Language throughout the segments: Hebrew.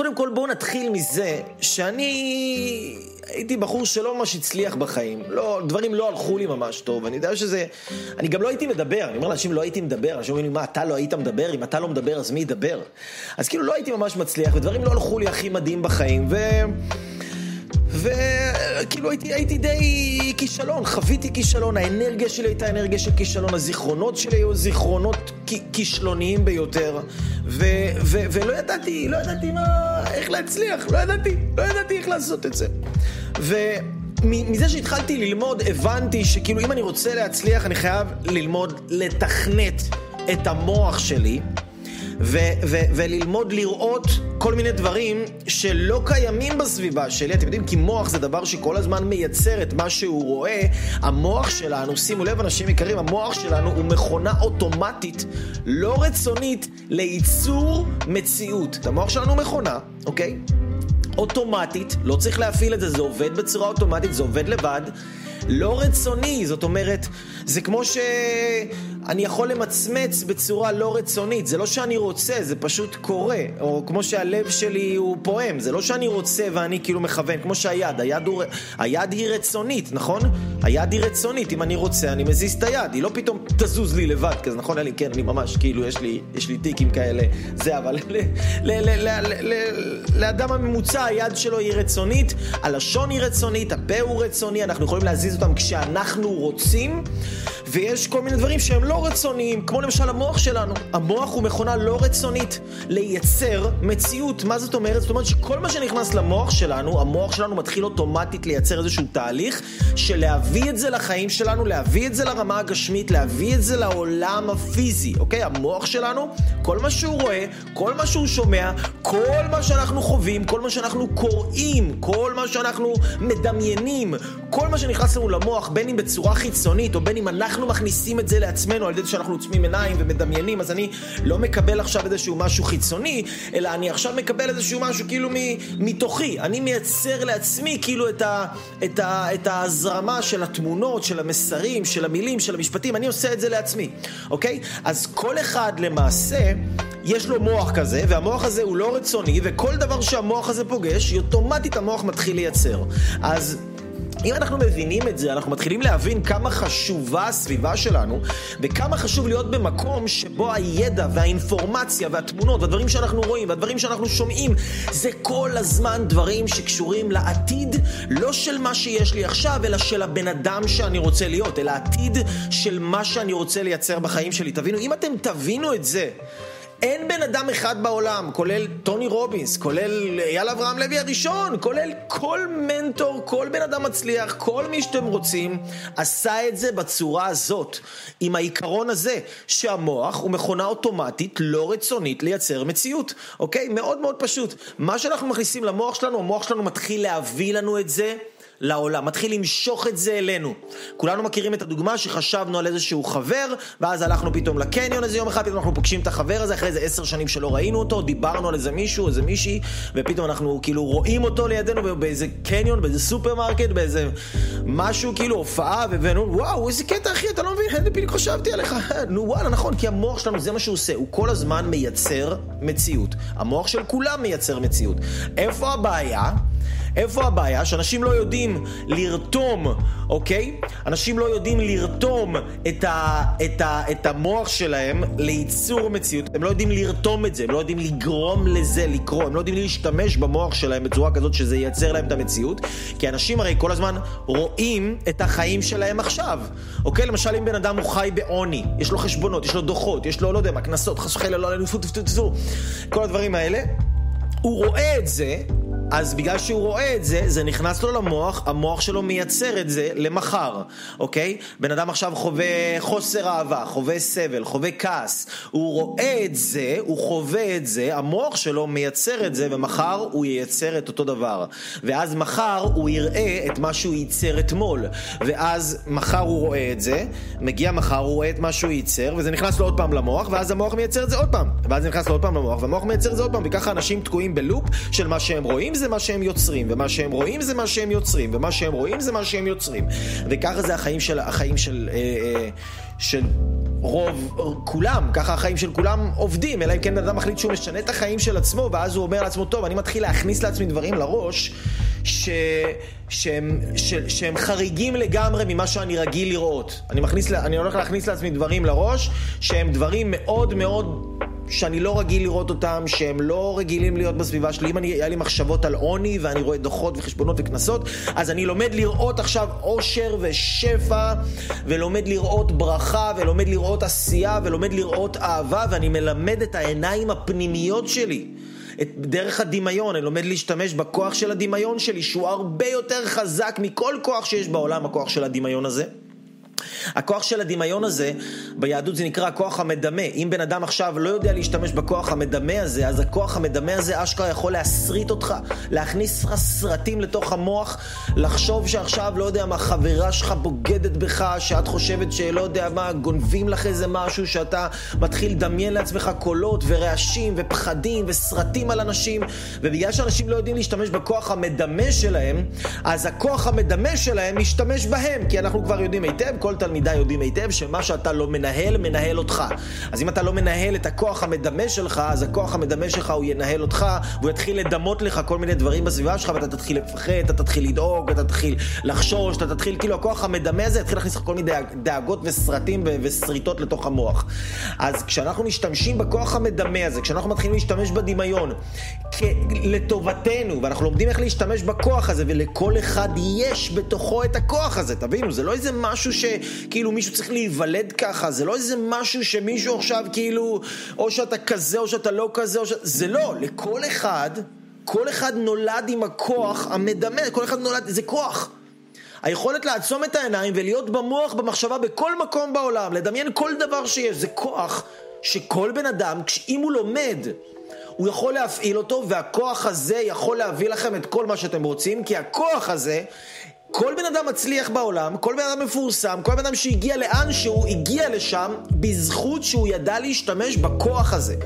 קודם כל בואו נתחיל מזה שאני הייתי בחור שלא ממש הצליח בחיים. לא, דברים לא הלכו לי ממש טוב. אני יודע שזה... אני גם לא הייתי מדבר. אני אומר לאנשים, לא הייתי מדבר. אנשים אומרים לי, מה, אתה לא היית מדבר? אם אתה לא מדבר, אז מי ידבר? אז כאילו לא הייתי ממש מצליח, ודברים לא הלכו לי הכי מדהים בחיים, ו... וכאילו הייתי, הייתי די כישלון, חוויתי כישלון, האנרגיה שלי הייתה אנרגיה של כישלון, הזיכרונות שלי היו זיכרונות כישלוניים ביותר, ו, ו, ולא ידעתי, לא ידעתי מה, איך להצליח, לא ידעתי, לא ידעתי איך לעשות את זה. ומזה שהתחלתי ללמוד, הבנתי שכאילו אם אני רוצה להצליח, אני חייב ללמוד לתכנת את המוח שלי. ו- ו- וללמוד לראות כל מיני דברים שלא קיימים בסביבה שלי. אתם יודעים, כי מוח זה דבר שכל הזמן מייצר את מה שהוא רואה. המוח שלנו, שימו לב, אנשים יקרים, המוח שלנו הוא מכונה אוטומטית, לא רצונית, לייצור מציאות. המוח שלנו מכונה, אוקיי? אוטומטית, לא צריך להפעיל את זה, זה עובד בצורה אוטומטית, זה עובד לבד. לא רצוני, זאת אומרת, זה כמו שאני יכול למצמץ בצורה לא רצונית, זה לא שאני רוצה, זה פשוט קורה, או כמו שהלב שלי הוא פועם, זה לא שאני רוצה ואני כאילו מכוון, כמו שהיד, היד, הוא, היד היא רצונית, נכון? היד היא רצונית, אם אני רוצה אני מזיז את היד, היא לא פתאום תזוז לי לבד כזה, נכון? אני, כן, אני ממש, כאילו, יש לי, יש לי טיקים כאלה, זה, אבל לאדם הממוצע היד שלו היא רצונית, הלשון היא רצונית, הפה הוא רצוני, אנחנו יכולים להזיז אותם כשאנחנו רוצים, ויש כל מיני דברים שהם לא רצוניים, כמו למשל המוח שלנו. המוח הוא מכונה לא רצונית לייצר מציאות. מה זאת אומרת? זאת אומרת שכל מה שנכנס למוח שלנו, המוח שלנו מתחיל אוטומטית לייצר איזשהו תהליך של להביא את זה לחיים שלנו, להביא את זה לרמה הגשמית, להביא את זה לעולם הפיזי, אוקיי? המוח שלנו, כל מה שהוא רואה, כל מה שהוא שומע, כל מה שאנחנו חווים, כל מה שאנחנו קוראים, כל מה שאנחנו מדמיינים, כל מה שנכנס לנו למוח, בין אם בצורה חיצונית או בין אם אנחנו מכניסים את זה לעצמנו על ידי שאנחנו עוצמים עיניים ומדמיינים, אז אני לא מקבל עכשיו איזשהו משהו חיצוני, אלא אני עכשיו מקבל איזשהו משהו כאילו מתוכי. אני מייצר לעצמי כאילו את, ה, את, ה, את ההזרמה של התמונות, של המסרים, של המילים, של המשפטים, אני עושה את זה לעצמי, אוקיי? אז כל אחד למעשה... יש לו מוח כזה, והמוח הזה הוא לא רצוני, וכל דבר שהמוח הזה פוגש, אוטומטית המוח מתחיל לייצר. אז אם אנחנו מבינים את זה, אנחנו מתחילים להבין כמה חשובה הסביבה שלנו, וכמה חשוב להיות במקום שבו הידע והאינפורמציה והתמונות והדברים שאנחנו רואים והדברים שאנחנו שומעים, זה כל הזמן דברים שקשורים לעתיד, לא של מה שיש לי עכשיו, אלא של הבן אדם שאני רוצה להיות, אלא עתיד של מה שאני רוצה לייצר בחיים שלי. תבינו, אם אתם תבינו את זה, אין בן אדם אחד בעולם, כולל טוני רובינס, כולל אייל אברהם לוי הראשון, כולל כל מנטור, כל בן אדם מצליח, כל מי שאתם רוצים, עשה את זה בצורה הזאת, עם העיקרון הזה, שהמוח הוא מכונה אוטומטית, לא רצונית לייצר מציאות, אוקיי? מאוד מאוד פשוט. מה שאנחנו מכניסים למוח שלנו, המוח שלנו מתחיל להביא לנו את זה. לעולם, מתחיל למשוך את זה אלינו. כולנו מכירים את הדוגמה שחשבנו על איזשהו חבר, ואז הלכנו פתאום לקניון איזה יום אחד, פתאום אנחנו פוגשים את החבר הזה אחרי איזה עשר שנים שלא ראינו אותו, דיברנו על איזה מישהו, איזה מישהי, ופתאום אנחנו כאילו רואים אותו לידינו באיזה קניון, באיזה סופרמרקט, באיזה משהו, כאילו הופעה, והבאנו, וואו, איזה קטע אחי, אתה לא מבין, איזה בדיוק חשבתי עליך. נו וואלה, נכון, כי המוח שלנו זה מה שהוא עושה, הוא כל הזמן מייצר מציאות. המוח של כולם מייצר מציאות. איפה הבעיה? איפה הבעיה? שאנשים לא יודעים לרתום, אוקיי? אנשים לא יודעים לרתום את, ה, את, ה, את המוח שלהם לייצור מציאות. הם לא יודעים לרתום את זה, הם לא יודעים לגרום לזה לקרות, הם לא יודעים להשתמש במוח שלהם בצורה כזאת שזה ייצר להם את המציאות. כי אנשים הרי כל הזמן רואים את החיים שלהם עכשיו. אוקיי? למשל אם בן אדם הוא חי בעוני, יש לו חשבונות, יש לו דוחות, יש לו, לא יודע מה, קנסות, חס וחלילה, לא עלינו, טפו טפו, כל הדברים האלה. הוא רואה את זה, אז בגלל שהוא רואה את זה, זה נכנס לו למוח, המוח שלו מייצר את זה למחר, אוקיי? בן אדם עכשיו חווה חוסר אהבה, חווה סבל, חווה כעס. הוא רואה את זה, הוא חווה את זה, המוח שלו מייצר את זה, ומחר הוא ייצר את אותו דבר. ואז מחר הוא יראה את מה שהוא ייצר אתמול. ואז מחר הוא רואה את זה, מגיע מחר, הוא רואה את מה שהוא ייצר, וזה נכנס לו עוד פעם למוח, ואז המוח מייצר את זה עוד פעם. ואז זה נכנס לו עוד פעם למוח, והמוח מייצר את זה עוד פעם, וככה אנשים תקועים בלופ של מה שהם רואים. זה מה שהם יוצרים, ומה שהם רואים זה מה שהם יוצרים, ומה שהם רואים זה מה שהם יוצרים. וככה זה החיים של, החיים של, אה, אה, של רוב, כולם, ככה החיים של כולם עובדים, אלא אם כן אדם מחליט שהוא משנה את החיים של עצמו, ואז הוא אומר לעצמו, טוב, אני מתחיל להכניס לעצמי דברים לראש, ש... שהם, ש... שהם חריגים לגמרי ממה שאני רגיל לראות. אני, מכניס, אני הולך להכניס לעצמי דברים לראש, שהם דברים מאוד מאוד... שאני לא רגיל לראות אותם, שהם לא רגילים להיות בסביבה שלי. אם אני, היה לי מחשבות על עוני ואני רואה דוחות וחשבונות וקנסות, אז אני לומד לראות עכשיו עושר ושפע, ולומד לראות ברכה, ולומד לראות עשייה, ולומד לראות אהבה, ואני מלמד את העיניים הפנימיות שלי. את דרך הדמיון, אני לומד להשתמש בכוח של הדמיון שלי, שהוא הרבה יותר חזק מכל כוח שיש בעולם, הכוח של הדמיון הזה. הכוח של הדמיון הזה, ביהדות זה נקרא הכוח המדמה. אם בן אדם עכשיו לא יודע להשתמש בכוח המדמה הזה, אז הכוח המדמה הזה אשכרה יכול להסריט אותך, להכניס לך סרטים לתוך המוח, לחשוב שעכשיו, לא יודע מה, חברה שלך בוגדת בך, שאת חושבת שלא יודע מה, גונבים לך איזה משהו, שאתה מתחיל לדמיין לעצמך קולות ורעשים ופחדים וסרטים על אנשים, ובגלל שאנשים לא יודעים להשתמש בכוח המדמה שלהם, אז הכוח המדמה שלהם משתמש בהם, כי אנחנו כבר יודעים היטב, כל תלמידיי יודעים היטב שמה שאתה לא מנהל, מנהל אותך. אז אם אתה לא מנהל את הכוח המדמה שלך, אז הכוח המדמה שלך הוא ינהל אותך, והוא יתחיל לדמות לך כל מיני דברים בסביבה שלך, ואתה תתחיל לפחד, אתה תתחיל לדאוג, אתה תתחיל לחשוש, אתה תתחיל, כאילו הכוח המדמה הזה יתחיל להכניס לך כל מיני דאגות וסרטים ושריטות לתוך המוח. אז כשאנחנו משתמשים בכוח המדמה הזה, כשאנחנו מתחילים להשתמש בדמיון, לטובתנו, ואנחנו לומדים איך להשתמש בכוח הזה, ולכל אחד יש בתוכו את הכוח הזה, תבינו, זה לא איזה משהו ש... כאילו מישהו צריך להיוולד ככה, זה לא איזה משהו שמישהו עכשיו כאילו, או שאתה כזה או שאתה לא כזה, או ש... זה לא, לכל אחד, כל אחד נולד עם הכוח המדמה, כל אחד נולד, זה כוח. היכולת לעצום את העיניים ולהיות במוח, במחשבה, בכל מקום בעולם, לדמיין כל דבר שיש, זה כוח שכל בן אדם, אם הוא לומד, הוא יכול להפעיל אותו, והכוח הזה יכול להביא לכם את כל מה שאתם רוצים, כי הכוח הזה כל בן אדם מצליח בעולם, כל בן אדם מפורסם, כל בן אדם שהגיע לאן שהוא הגיע לשם בזכות שהוא ידע להשתמש בכוח הזה,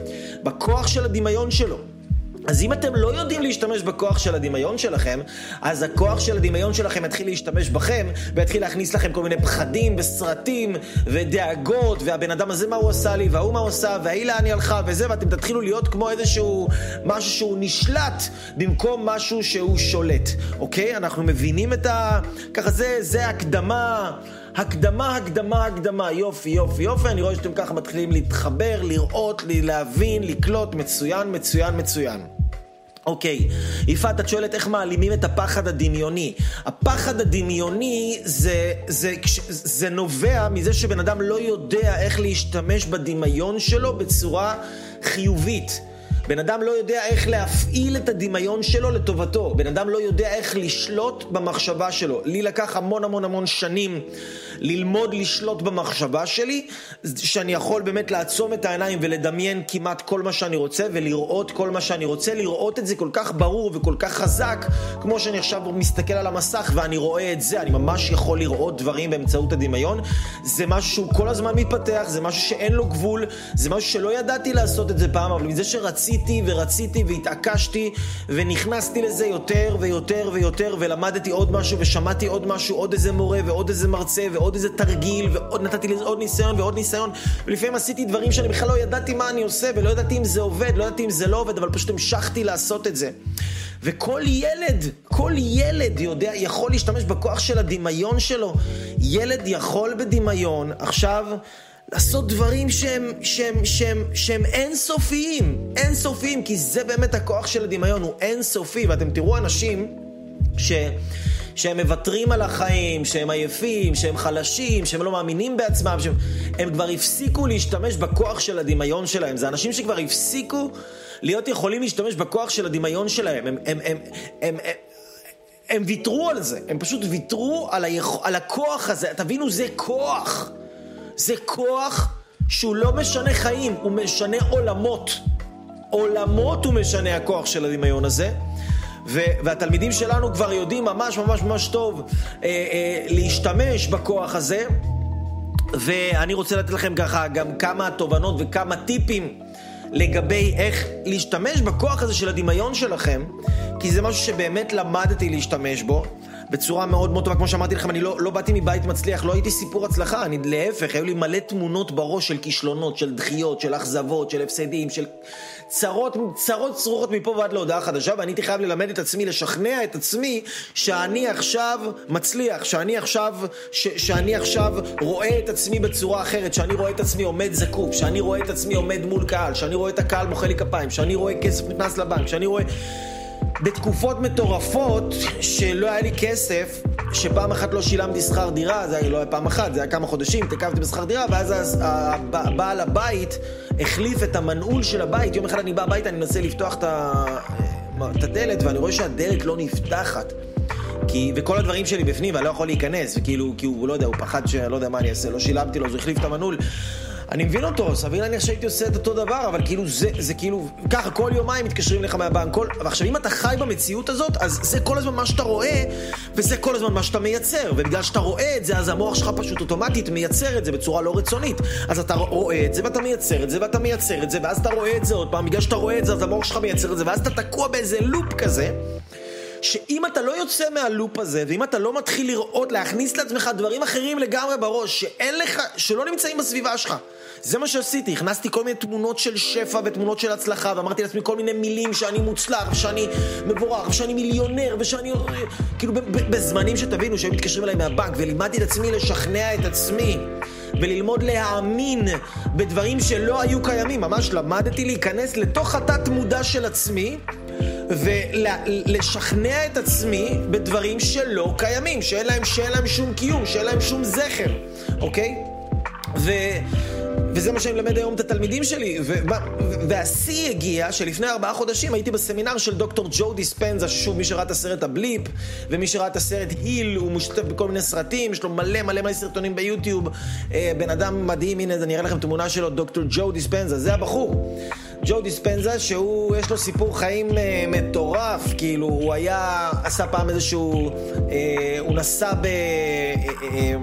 בכוח של הדמיון שלו. אז אם אתם לא יודעים להשתמש בכוח של הדמיון שלכם, אז הכוח של הדמיון שלכם יתחיל להשתמש בכם, ויתחיל להכניס לכם כל מיני פחדים וסרטים ודאגות, והבן אדם הזה מה הוא עשה לי, וההוא מה הוא עשה, וההיא לאן היא הלכה, וזה, ואתם תתחילו להיות כמו איזשהו משהו שהוא נשלט, במקום משהו שהוא שולט, אוקיי? אנחנו מבינים את ה... ככה זה, זה הקדמה. הקדמה, הקדמה, הקדמה, יופי, יופי, יופי, אני רואה שאתם ככה מתחילים להתחבר, לראות, להבין, לקלוט, מצוין, מצוין, מצוין. אוקיי, יפעת, את שואלת איך מעלימים את הפחד הדמיוני. הפחד הדמיוני זה, זה, זה נובע מזה שבן אדם לא יודע איך להשתמש בדמיון שלו בצורה חיובית. בן אדם לא יודע איך להפעיל את הדמיון שלו לטובתו. בן אדם לא יודע איך לשלוט במחשבה שלו. לי לקח המון המון המון שנים ללמוד לשלוט במחשבה שלי, שאני יכול באמת לעצום את העיניים ולדמיין כמעט כל מה שאני רוצה ולראות כל מה שאני רוצה, לראות את זה כל כך ברור וכל כך חזק, כמו שאני עכשיו מסתכל על המסך ואני רואה את זה, אני ממש יכול לראות דברים באמצעות הדמיון. זה משהו שהוא כל הזמן מתפתח, זה משהו שאין לו גבול, זה משהו שלא ידעתי לעשות את זה פעם, אבל מזה שרציתי ורציתי והתעקשתי ונכנסתי לזה יותר ויותר ויותר ולמדתי עוד משהו ושמעתי עוד משהו, עוד איזה מורה ועוד איזה מרצה ועוד איזה תרגיל, ועוד נתתי לזה עוד ניסיון ועוד ניסיון, ולפעמים עשיתי דברים שאני בכלל לא ידעתי מה אני עושה, ולא ידעתי אם זה עובד, לא ידעתי אם זה לא עובד, אבל פשוט המשכתי לעשות את זה. וכל ילד, כל ילד יודע, יכול להשתמש בכוח של הדמיון שלו. ילד יכול בדמיון, עכשיו... לעשות דברים שהם, שהם, שהם, שהם אינסופיים, אינסופיים, כי זה באמת הכוח של הדמיון, הוא אינסופי, ואתם תראו אנשים ש... שהם מוותרים על החיים, שהם עייפים, שהם חלשים, שהם לא מאמינים בעצמם, שהם הם כבר הפסיקו להשתמש בכוח של הדמיון שלהם. זה אנשים שכבר הפסיקו להיות יכולים להשתמש בכוח של הדמיון שלהם. הם, הם, הם, הם, הם, הם ויתרו על זה, הם פשוט ויתרו על, היכ... על הכוח הזה. תבינו, זה כוח. זה כוח שהוא לא משנה חיים, הוא משנה עולמות. עולמות הוא משנה הכוח של הדמיון הזה. והתלמידים שלנו כבר יודעים ממש ממש ממש טוב אה, אה, להשתמש בכוח הזה. ואני רוצה לתת לכם ככה גם כמה תובנות וכמה טיפים לגבי איך להשתמש בכוח הזה של הדמיון שלכם, כי זה משהו שבאמת למדתי להשתמש בו. בצורה מאוד מאוד טובה, כמו שאמרתי לכם, אני לא, לא באתי מבית מצליח, לא הייתי סיפור הצלחה, אני להפך, היו לי מלא תמונות בראש של כישלונות, של דחיות, של אכזבות, של הפסדים, של צרות, צרות צרורות מפה ועד להודעה חדשה, ואני הייתי חייב ללמד את עצמי, לשכנע את עצמי, שאני עכשיו מצליח, שאני עכשיו, ש, שאני עכשיו רואה את עצמי בצורה אחרת, שאני רואה את עצמי עומד זקוף, שאני רואה את עצמי עומד מול קהל, שאני רואה את הקהל מוחא לי כפיים, שאני רואה כסף נכנס לבנק, שאני רואה... בתקופות מטורפות שלא היה לי כסף, שפעם אחת לא שילמתי שכר דירה, זה לא היה פעם אחת, זה היה כמה חודשים, התעכבתי בשכר דירה, ואז בעל הבית החליף את המנעול של הבית. יום אחד אני בא הביתה, אני מנסה לפתוח את הדלת, ואני רואה שהדלת לא נפתחת. כי, וכל הדברים שלי בפנים, ואני לא יכול להיכנס, וכאילו, כי הוא, לא יודע, הוא פחד שאני לא יודע מה אני אעשה, לא שילמתי לו, אז הוא החליף את המנעול. אני מבין אותו, סביר להניח שהייתי עושה את אותו דבר, אבל כאילו זה, זה כאילו, ככה כל יומיים מתקשרים לך מהבנק, כל... ועכשיו אם אתה חי במציאות הזאת, אז זה כל הזמן מה שאתה רואה, וזה כל הזמן מה שאתה מייצר, ובגלל שאתה רואה את זה, אז המוח שלך פשוט אוטומטית מייצר את זה בצורה לא רצונית. אז אתה רואה את זה, ואתה מייצר את זה, ואתה מייצר את זה, ואז אתה רואה את זה עוד פעם, בגלל שאתה רואה את זה, אז המוח שלך מייצר את זה, ואז אתה תקוע באיזה לופ כזה. שאם אתה לא יוצא מהלופ הזה, ואם אתה לא מתחיל לראות, להכניס לעצמך דברים אחרים לגמרי בראש, שאין לך, שלא נמצאים בסביבה שלך, זה מה שעשיתי, הכנסתי כל מיני תמונות של שפע ותמונות של הצלחה, ואמרתי לעצמי כל מיני מילים שאני מוצלח, ושאני מבורך, ושאני מיליונר, ושאני... כאילו, בזמנים שתבינו, שהם מתקשרים אליי מהבנק, ולימדתי את עצמי לשכנע את עצמי. וללמוד להאמין בדברים שלא היו קיימים. ממש למדתי להיכנס לתוך התת מודע של עצמי ולשכנע את עצמי בדברים שלא קיימים, שאין להם, שאין להם שום קיום, שאין להם שום זכר, אוקיי? ו... וזה מה שאני מלמד היום את התלמידים שלי. והשיא הגיע שלפני ארבעה חודשים הייתי בסמינר של דוקטור ג'ו דיספנזה, ששוב, מי שראה את הסרט הבליפ, ומי שראה את הסרט היל, הוא משתתף בכל מיני סרטים, יש לו מלא מלא מלא סרטונים ביוטיוב. אה, בן אדם מדהים, הנה, אני אראה לכם תמונה שלו, דוקטור ג'ו דיספנזה, זה הבחור. ג'ו דיספנזה, שהוא, יש לו סיפור חיים אה, מטורף, כאילו, הוא היה, עשה פעם איזשהו, אה, הוא נסע ב... אה, אה,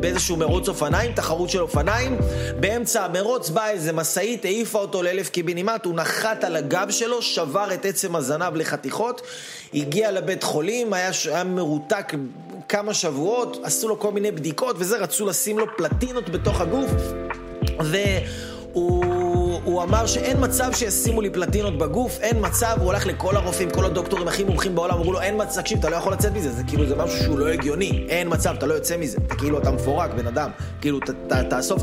באיזשהו מרוץ אופניים, תחרות של אופניים. באמצע המרוץ באה איזה משאית, העיפה אותו לאלף קיבינימט, הוא נחת על הגב שלו, שבר את עצם הזנב לחתיכות, הגיע לבית חולים, היה, היה מרותק כמה שבועות, עשו לו כל מיני בדיקות וזה, רצו לשים לו פלטינות בתוך הגוף. והוא הוא אמר שאין מצב שישימו לי פלטינות בגוף, אין מצב, הוא הלך לכל הרופאים, כל הדוקטורים הכי מומחים בעולם, אמרו לו, אין מצב, תקשיב, אתה לא יכול לצאת מזה, זה כאילו, זה משהו שהוא לא הגיוני, אין מצב, אתה לא יוצא מזה, אתה כאילו, אתה מפורק, בן אדם, כאילו, תאסוף,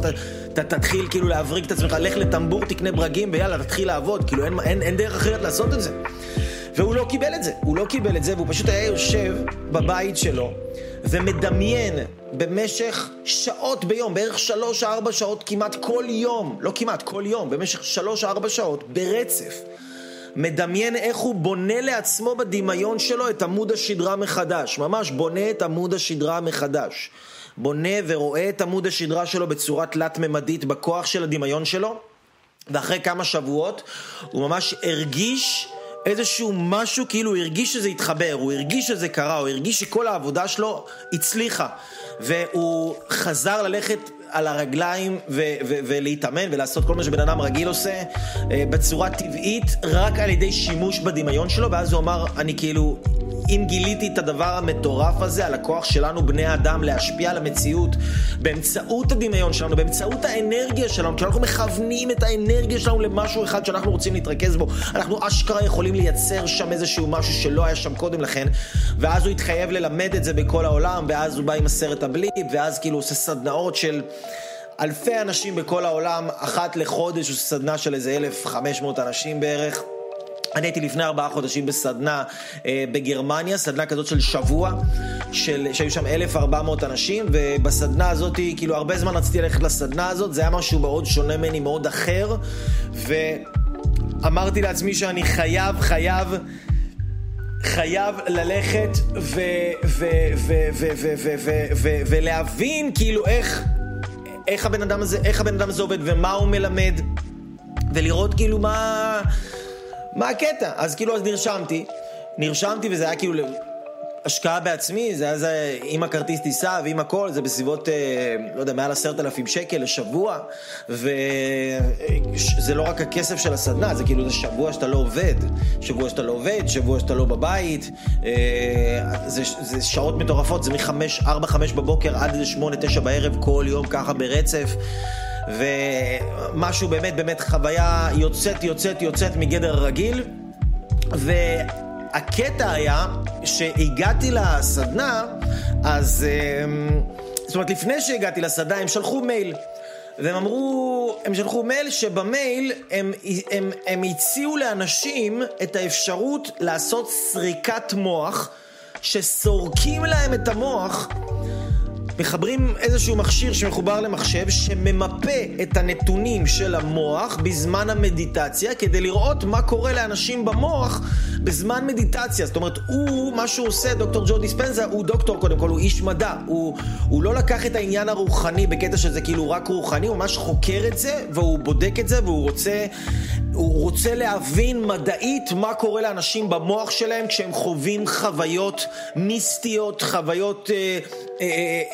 תתחיל כאילו להבריג את עצמך, לך לטמבור, תקנה ברגים, ויאללה, תתחיל לעבוד, כאילו, אין, אין, אין דרך אחרת לעשות את זה. והוא לא קיבל את זה, הוא לא קיבל את זה, והוא פשוט היה יושב בבית שלו ומדמיין במשך שעות ביום, בערך שלוש-ארבע שעות כמעט כל יום, לא כמעט, כל יום, במשך שלוש-ארבע שעות ברצף. מדמיין איך הוא בונה לעצמו בדמיון שלו את עמוד השדרה מחדש. ממש בונה את עמוד השדרה מחדש. בונה ורואה את עמוד השדרה שלו בצורה תלת-ממדית בכוח של הדמיון שלו. ואחרי כמה שבועות הוא ממש הרגיש איזשהו משהו, כאילו הוא הרגיש שזה התחבר, הוא הרגיש שזה קרה, הוא הרגיש שכל העבודה שלו הצליחה. והוא חזר ללכת על הרגליים ו- ו- ולהתאמן ולעשות כל מה שבן אדם רגיל עושה אה, בצורה טבעית, רק על ידי שימוש בדמיון שלו, ואז הוא אמר, אני כאילו, אם גיליתי את הדבר המטורף הזה, על הכוח שלנו, בני האדם, להשפיע על המציאות באמצעות הדמיון שלנו, באמצעות האנרגיה שלנו, כשאנחנו מכוונים את האנרגיה שלנו למשהו אחד שאנחנו רוצים להתרכז בו, אנחנו אשכרה יכולים לייצר שם איזשהו משהו שלא היה שם קודם לכן, ואז הוא התחייב ללמד את זה בכל העולם, ואז הוא בא עם הסרט הבליפ, ואז כאילו עושה סדנאות של... אלפי אנשים בכל העולם, אחת לחודש, הוא סדנה של איזה 1,500 אנשים בערך. אני הייתי לפני ארבעה חודשים בסדנה אה, בגרמניה, סדנה כזאת של שבוע, של, שהיו שם 1,400 אנשים, ובסדנה הזאת, כאילו הרבה זמן רציתי ללכת לסדנה הזאת, זה היה משהו מאוד שונה ממני, מאוד אחר, ואמרתי לעצמי שאני חייב, חייב... חייב ללכת ולהבין כאילו איך, איך הבן אדם הזה, איך הבן אדם הזה עובד ומה הוא מלמד ולראות כאילו מה, מה הקטע? אז כאילו, אז נרשמתי, נרשמתי וזה היה כאילו, השקעה בעצמי, זה היה זה עם הכרטיס טיסה ועם הכל, זה בסביבות, אה, לא יודע, מעל עשרת אלפים שקל לשבוע, וזה לא רק הכסף של הסדנה, זה כאילו זה שבוע שאתה לא עובד, שבוע שאתה לא עובד, שבוע שאתה לא בבית, אה, זה, זה שעות מטורפות, זה מחמש, ארבע, חמש בבוקר עד איזה שמונה, תשע בערב, כל יום ככה ברצף. ומשהו באמת, באמת חוויה יוצאת, יוצאת, יוצאת מגדר רגיל. והקטע היה שהגעתי לסדנה, אז... אמ, זאת אומרת, לפני שהגעתי לסדנה, הם שלחו מייל. והם אמרו, הם שלחו מייל שבמייל הם, הם, הם הציעו לאנשים את האפשרות לעשות סריקת מוח, שסורקים להם את המוח מחברים איזשהו מכשיר שמחובר למחשב שממפה את הנתונים של המוח בזמן המדיטציה כדי לראות מה קורה לאנשים במוח בזמן מדיטציה. זאת אומרת, הוא, מה שהוא עושה, דוקטור ג'ו דיספנזה, הוא דוקטור קודם כל, הוא איש מדע. הוא, הוא לא לקח את העניין הרוחני בקטע שזה כאילו רק רוחני, הוא ממש חוקר את זה והוא בודק את זה והוא רוצה, הוא רוצה להבין מדעית מה קורה לאנשים במוח שלהם כשהם חווים חוויות מיסטיות, חוויות... אה,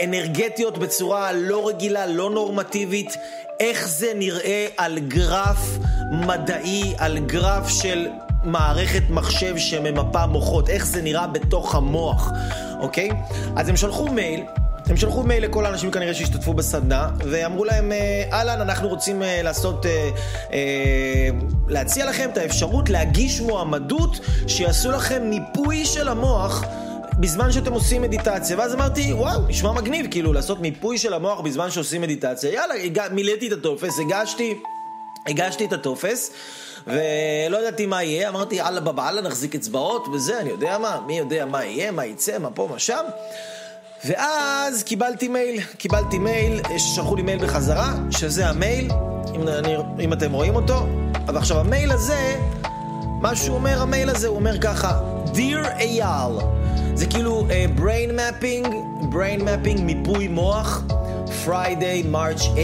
אנרגטיות בצורה לא רגילה, לא נורמטיבית, איך זה נראה על גרף מדעי, על גרף של מערכת מחשב שממפה מוחות, איך זה נראה בתוך המוח, אוקיי? אז הם שלחו מייל. הם שלחו מייל לכל האנשים כנראה שהשתתפו בסדנה, ואמרו להם, אה, אהלן, אנחנו רוצים לעשות, להציע לכם את האפשרות להגיש מועמדות שיעשו לכם מיפוי של המוח בזמן שאתם עושים מדיטציה, ואז אמרתי, וואו, נשמע מגניב, כאילו, לעשות מיפוי של המוח בזמן שעושים מדיטציה. יאללה, הגע, מילאתי את הטופס, הגשתי, הגשתי את הטופס, ולא ידעתי מה יהיה, אמרתי, יאללה בבאללה, נחזיק אצבעות וזה, אני יודע מה, מי יודע מה יהיה, מה יצא, מה פה, מה שם. ואז קיבלתי מייל, קיבלתי מייל, ששלחו לי מייל בחזרה, שזה המייל, אם, אני, אם אתם רואים אותו. ועכשיו המייל הזה, מה שהוא אומר, המייל הזה, הוא אומר ככה, Dear אייל, זה כאילו uh, brain mapping, brain mapping, מיפוי מוח, Friday, March 8,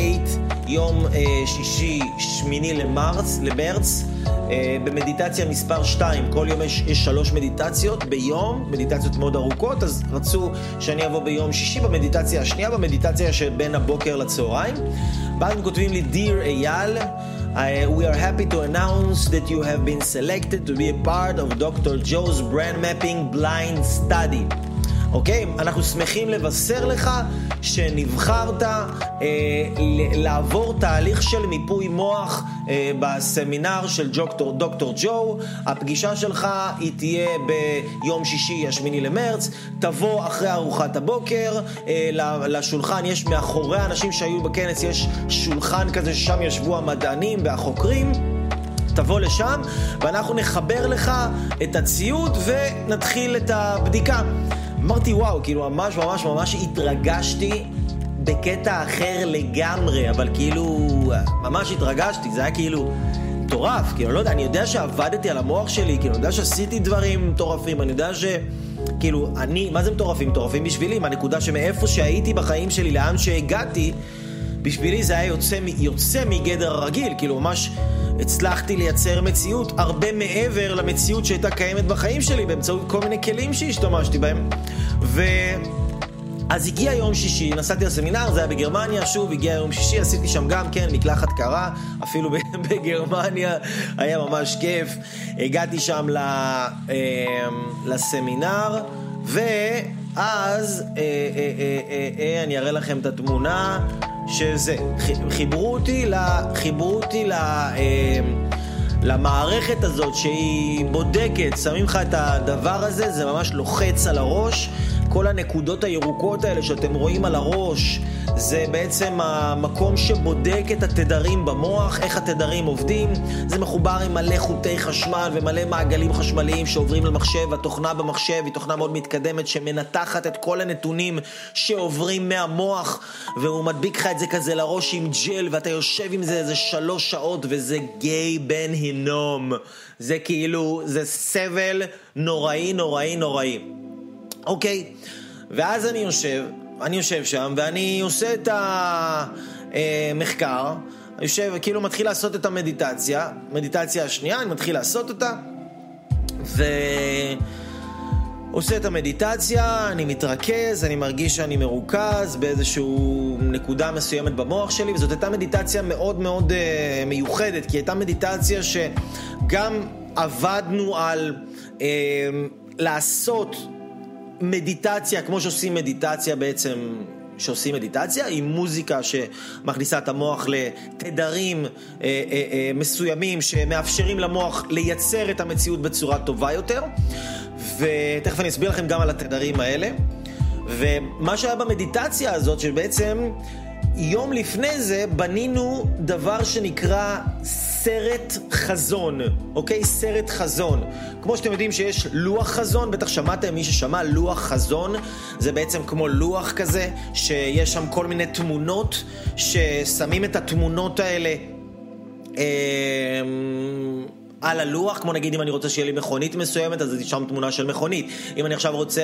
יום uh, שישי, שמיני למרץ, למרץ, uh, במדיטציה מספר 2, כל יום יש, יש שלוש מדיטציות ביום, מדיטציות מאוד ארוכות, אז רצו שאני אבוא ביום שישי במדיטציה השנייה, במדיטציה שבין הבוקר לצהריים. ואז הם כותבים לי, Dear אייל, I, we are happy to announce that you have been selected to be a part of Dr. Joe's brand mapping blind study. אוקיי? אנחנו שמחים לבשר לך שנבחרת אה, לעבור תהליך של מיפוי מוח אה, בסמינר של דוקטור, דוקטור ג'ו. הפגישה שלך היא תהיה ביום שישי, השמיני למרץ. תבוא אחרי ארוחת הבוקר, אה, לשולחן יש מאחורי האנשים שהיו בכנס, יש שולחן כזה ששם ישבו המדענים והחוקרים. תבוא לשם ואנחנו נחבר לך את הציוד ונתחיל את הבדיקה. אמרתי, וואו, כאילו ממש ממש ממש התרגשתי בקטע אחר לגמרי, אבל כאילו, ממש התרגשתי, זה היה כאילו מטורף, כאילו, לא יודע, אני יודע שעבדתי על המוח שלי, כאילו, אני יודע שעשיתי דברים מטורפים, אני יודע ש... כאילו, אני, מה זה מטורפים? מטורפים בשבילי, מהנקודה שמאיפה שהייתי בחיים שלי, לאן שהגעתי, בשבילי זה היה יוצא, יוצא מגדר הרגיל, כאילו, ממש... הצלחתי לייצר מציאות הרבה מעבר למציאות שהייתה קיימת בחיים שלי באמצעות כל מיני כלים שהשתמשתי בהם. ו... אז הגיע יום שישי, נסעתי לסמינר, זה היה בגרמניה, שוב הגיע יום שישי, עשיתי שם גם כן מקלחת קרה, אפילו בגרמניה, היה ממש כיף. הגעתי שם אמ, לסמינר, ואז אה, אה, אה, אני אראה לכם את התמונה. שזה, חיברו אותי, לה, חיברו אותי לה, אה, למערכת הזאת שהיא בודקת, שמים לך את הדבר הזה, זה ממש לוחץ על הראש. כל הנקודות הירוקות האלה שאתם רואים על הראש, זה בעצם המקום שבודק את התדרים במוח, איך התדרים עובדים. זה מחובר עם מלא חוטי חשמל ומלא מעגלים חשמליים שעוברים למחשב. התוכנה במחשב היא תוכנה מאוד מתקדמת שמנתחת את כל הנתונים שעוברים מהמוח, והוא מדביק לך את זה כזה לראש עם ג'ל, ואתה יושב עם זה איזה שלוש שעות, וזה גיי בן הינום. זה כאילו, זה סבל נוראי, נוראי, נוראי. אוקיי, ואז אני יושב, אני יושב שם ואני עושה את המחקר, יושב, כאילו מתחיל לעשות את המדיטציה, מדיטציה השנייה, אני מתחיל לעשות אותה, ו... עושה את המדיטציה, אני מתרכז, אני מרגיש שאני מרוכז באיזושהי נקודה מסוימת במוח שלי, וזאת הייתה מדיטציה מאוד מאוד uh, מיוחדת, כי הייתה מדיטציה שגם עבדנו על uh, לעשות מדיטציה, כמו שעושים מדיטציה בעצם שעושים מדיטציה, עם מוזיקה שמכניסה את המוח לתדרים אה, אה, אה, מסוימים שמאפשרים למוח לייצר את המציאות בצורה טובה יותר. ותכף אני אסביר לכם גם על התדרים האלה. ומה שהיה במדיטציה הזאת, שבעצם יום לפני זה בנינו דבר שנקרא סרט חזון, אוקיי? סרט חזון. כמו שאתם יודעים שיש לוח חזון, בטח שמעתם, מי ששמע לוח חזון, זה בעצם כמו לוח כזה, שיש שם כל מיני תמונות, ששמים את התמונות האלה... אה, על הלוח, כמו נגיד אם אני רוצה שיהיה לי מכונית מסוימת, אז שם תמונה של מכונית. אם אני עכשיו רוצה,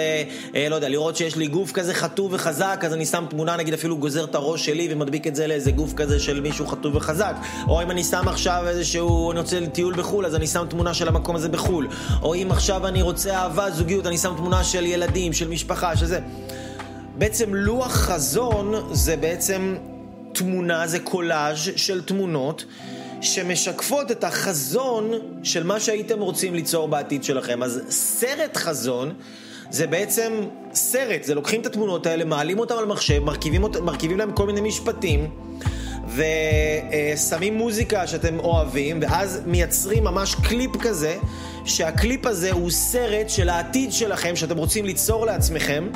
אה, לא יודע, לראות שיש לי גוף כזה חטוב וחזק, אז אני שם תמונה, נגיד אפילו גוזר את הראש שלי ומדביק את זה לאיזה גוף כזה של מישהו חטוב וחזק. או אם אני שם עכשיו איזשהו, אני רוצה לטיול בחו"ל, אז אני שם תמונה של המקום הזה בחו"ל. או אם עכשיו אני רוצה אהבה, זוגיות, אני שם תמונה של ילדים, של משפחה, של זה. בעצם לוח חזון זה בעצם תמונה, זה קולאז' של תמונות. שמשקפות את החזון של מה שהייתם רוצים ליצור בעתיד שלכם. אז סרט חזון זה בעצם סרט, זה לוקחים את התמונות האלה, מעלים אותם על מחשב, מרכיבים, מרכיבים להם כל מיני משפטים. ושמים מוזיקה שאתם אוהבים, ואז מייצרים ממש קליפ כזה, שהקליפ הזה הוא סרט של העתיד שלכם, שאתם רוצים ליצור לעצמכם.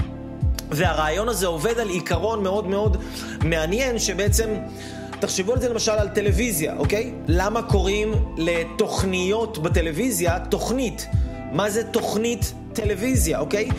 והרעיון הזה עובד על עיקרון מאוד מאוד מעניין, שבעצם תחשבו על זה למשל על טלוויזיה, אוקיי? למה קוראים לתוכניות בטלוויזיה תוכנית? מה זה תוכנית טלוויזיה, אוקיי?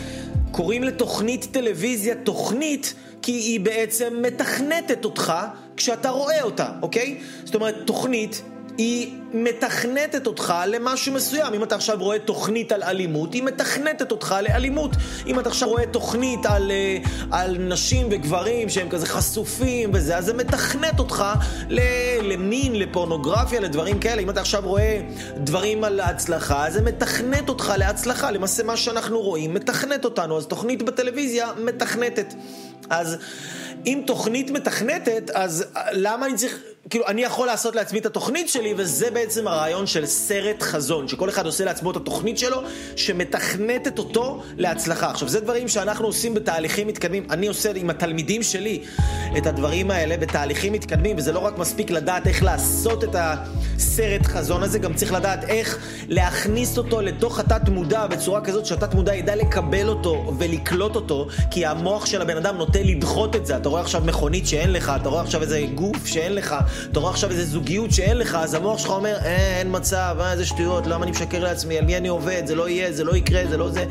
קוראים לתוכנית טלוויזיה תוכנית כי היא בעצם מתכנתת אותך כשאתה רואה אותה, אוקיי? זאת אומרת, תוכנית היא מתכנתת אותך למשהו מסוים. אם אתה עכשיו רואה תוכנית על אלימות, היא מתכנתת אותך לאלימות. אם אתה עכשיו רואה תוכנית על, אה, על נשים וגברים שהם כזה חשופים וזה, אז זה מתכנת אותך למין, לפורנוגרפיה, לדברים כאלה. אם אתה עכשיו רואה דברים על ההצלחה, אז זה מתכנת אותך להצלחה. למעשה מה שאנחנו רואים מתכנת אותנו, אז תוכנית בטלוויזיה מתכנתת. אז אם תוכנית מתכנתת, אז למה אני צריך... כאילו, אני יכול לעשות לעצמי את התוכנית שלי, וזה בעצם הרעיון של סרט חזון, שכל אחד עושה לעצמו את התוכנית שלו, שמתכנתת אותו להצלחה. עכשיו, זה דברים שאנחנו עושים בתהליכים מתקדמים. אני עושה עם התלמידים שלי את הדברים האלה בתהליכים מתקדמים, וזה לא רק מספיק לדעת איך לעשות את הסרט חזון הזה, גם צריך לדעת איך להכניס אותו לתוך התת מודע בצורה כזאת שהתת מודע ידע לקבל אותו ולקלוט אותו, כי המוח של הבן אדם נוטה לדחות את זה. אתה רואה עכשיו מכונית שאין לך, אתה רואה עכשיו איזה גוף שאין לך, אתה רואה עכשיו איזה זוגיות שאין לך, אז המוח שלך אומר, אה, אין מצב, אה, איזה שטויות, למה אני משקר לעצמי, על מי אני עובד, זה לא יהיה, זה לא יקרה, זה לא זה.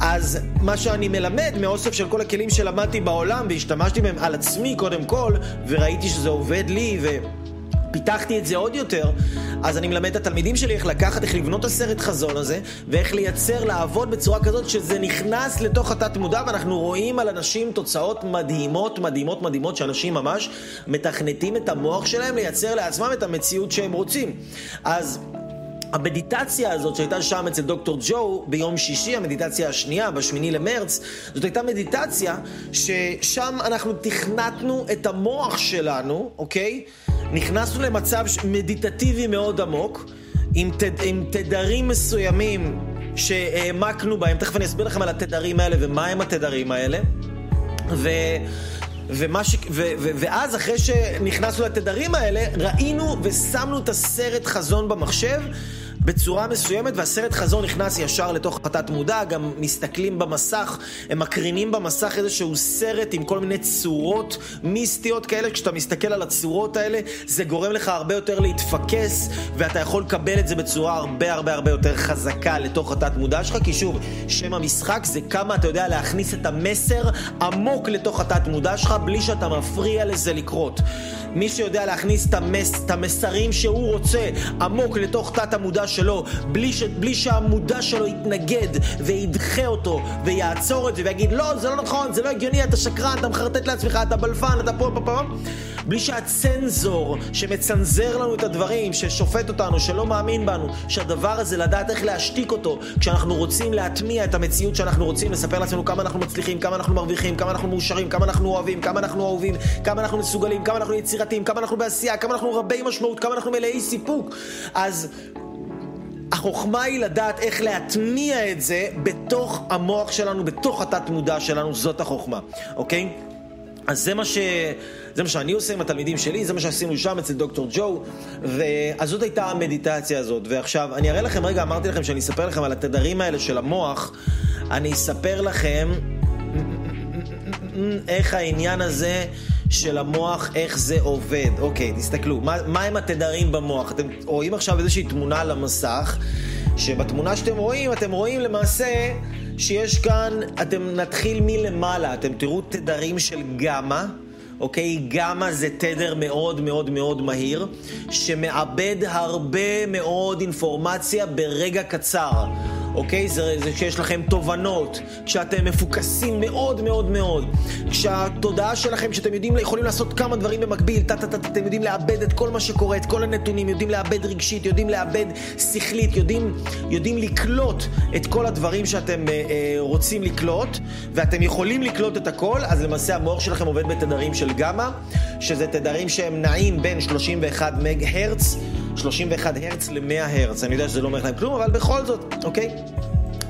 אז מה שאני מלמד מאוסף של כל הכלים שלמדתי בעולם והשתמשתי בהם על עצמי קודם כל, וראיתי שזה עובד לי, ו... פיתחתי את זה עוד יותר, אז אני מלמד את התלמידים שלי איך לקחת, איך לבנות את הסרט חזון הזה, ואיך לייצר, לעבוד בצורה כזאת שזה נכנס לתוך התת מודע, ואנחנו רואים על אנשים תוצאות מדהימות, מדהימות, מדהימות, שאנשים ממש מתכנתים את המוח שלהם לייצר לעצמם את המציאות שהם רוצים. אז... המדיטציה הזאת שהייתה שם אצל דוקטור ג'ו ביום שישי, המדיטציה השנייה, בשמיני למרץ, זאת הייתה מדיטציה ששם אנחנו תכנתנו את המוח שלנו, אוקיי? נכנסנו למצב מדיטטיבי מאוד עמוק, עם, תד, עם תדרים מסוימים שהעמקנו בהם, תכף אני אסביר לכם על התדרים האלה ומה הם התדרים האלה. ו... ומה ש... ו... ו... ואז אחרי שנכנסנו לתדרים האלה, ראינו ושמנו את הסרט חזון במחשב בצורה מסוימת, והסרט חזון נכנס ישר לתוך התת מודע, גם מסתכלים במסך, הם מקרינים במסך איזשהו סרט עם כל מיני צורות מיסטיות כאלה, כשאתה מסתכל על הצורות האלה, זה גורם לך הרבה יותר להתפקס, ואתה יכול לקבל את זה בצורה הרבה הרבה הרבה יותר חזקה לתוך התת מודע שלך, כי שוב, שם המשחק זה כמה אתה יודע להכניס את המסר עמוק לתוך התת מודע שלך, בלי שאתה מפריע לזה לקרות. מי שיודע להכניס את, המס, את המסרים שהוא רוצה עמוק לתוך תת המודע שלו, בלי, ש, בלי שהמודע שלו יתנגד וידחה אותו ויעצור את זה ויגיד לא, זה לא נכון, זה לא הגיוני, אתה שקרן, אתה מחרטט לעצמך, אתה בלפן, אתה פה פה פה. בלי שהצנזור שמצנזר לנו את הדברים, ששופט אותנו, שלא מאמין בנו, שהדבר הזה לדעת איך להשתיק אותו כשאנחנו רוצים להטמיע את המציאות שאנחנו רוצים, לספר לעצמנו כמה אנחנו מצליחים, כמה אנחנו מרוויחים, כמה אנחנו מאושרים, כמה אנחנו אוהבים, כמה אנחנו אהובים, כמה אנחנו מסוגלים, כמה אנחנו יצירתיים, כמה אנחנו בעשייה, כמה אנחנו רבי משמעות, כמה אנחנו מלאי סיפוק. אז החוכמה היא לדעת איך להטמיע את זה בתוך המוח שלנו, בתוך התת מודע שלנו, זאת החוכמה, אוקיי? אז זה מה, ש... זה מה שאני עושה עם התלמידים שלי, זה מה שעשינו שם אצל דוקטור ג'ו, ואז זאת הייתה המדיטציה הזאת. ועכשיו, אני אראה לכם, רגע, אמרתי לכם שאני אספר לכם על התדרים האלה של המוח, אני אספר לכם איך העניין הזה של המוח, איך זה עובד. אוקיי, תסתכלו, מה, מה הם התדרים במוח? אתם רואים עכשיו איזושהי תמונה על המסך, שבתמונה שאתם רואים, אתם רואים למעשה שיש כאן, אתם נתחיל מלמעלה, אתם תראו תדרים של גמא. אוקיי? גמא זה תדר מאוד מאוד מאוד מהיר, שמעבד הרבה מאוד אינפורמציה ברגע קצר. אוקיי? זה, זה כשיש לכם תובנות, כשאתם מפוקסים מאוד מאוד מאוד, כשהתודעה שלכם, שאתם יודעים, יכולים לעשות כמה דברים במקביל, ת, ת, ת, אתם יודעים לאבד את כל מה שקורה, את כל הנתונים, יודעים לאבד רגשית, יודעים לאבד שכלית, יודעים, יודעים לקלוט את כל הדברים שאתם אה, אה, רוצים לקלוט, ואתם יכולים לקלוט את הכל, אז למעשה המוח שלכם עובד בתדרים של גמא, שזה תדרים שהם נעים בין 31 מג הרץ 31 הרץ ל-100 הרץ. אני יודע שזה לא אומר לכם כלום, אבל בכל זאת, אוקיי?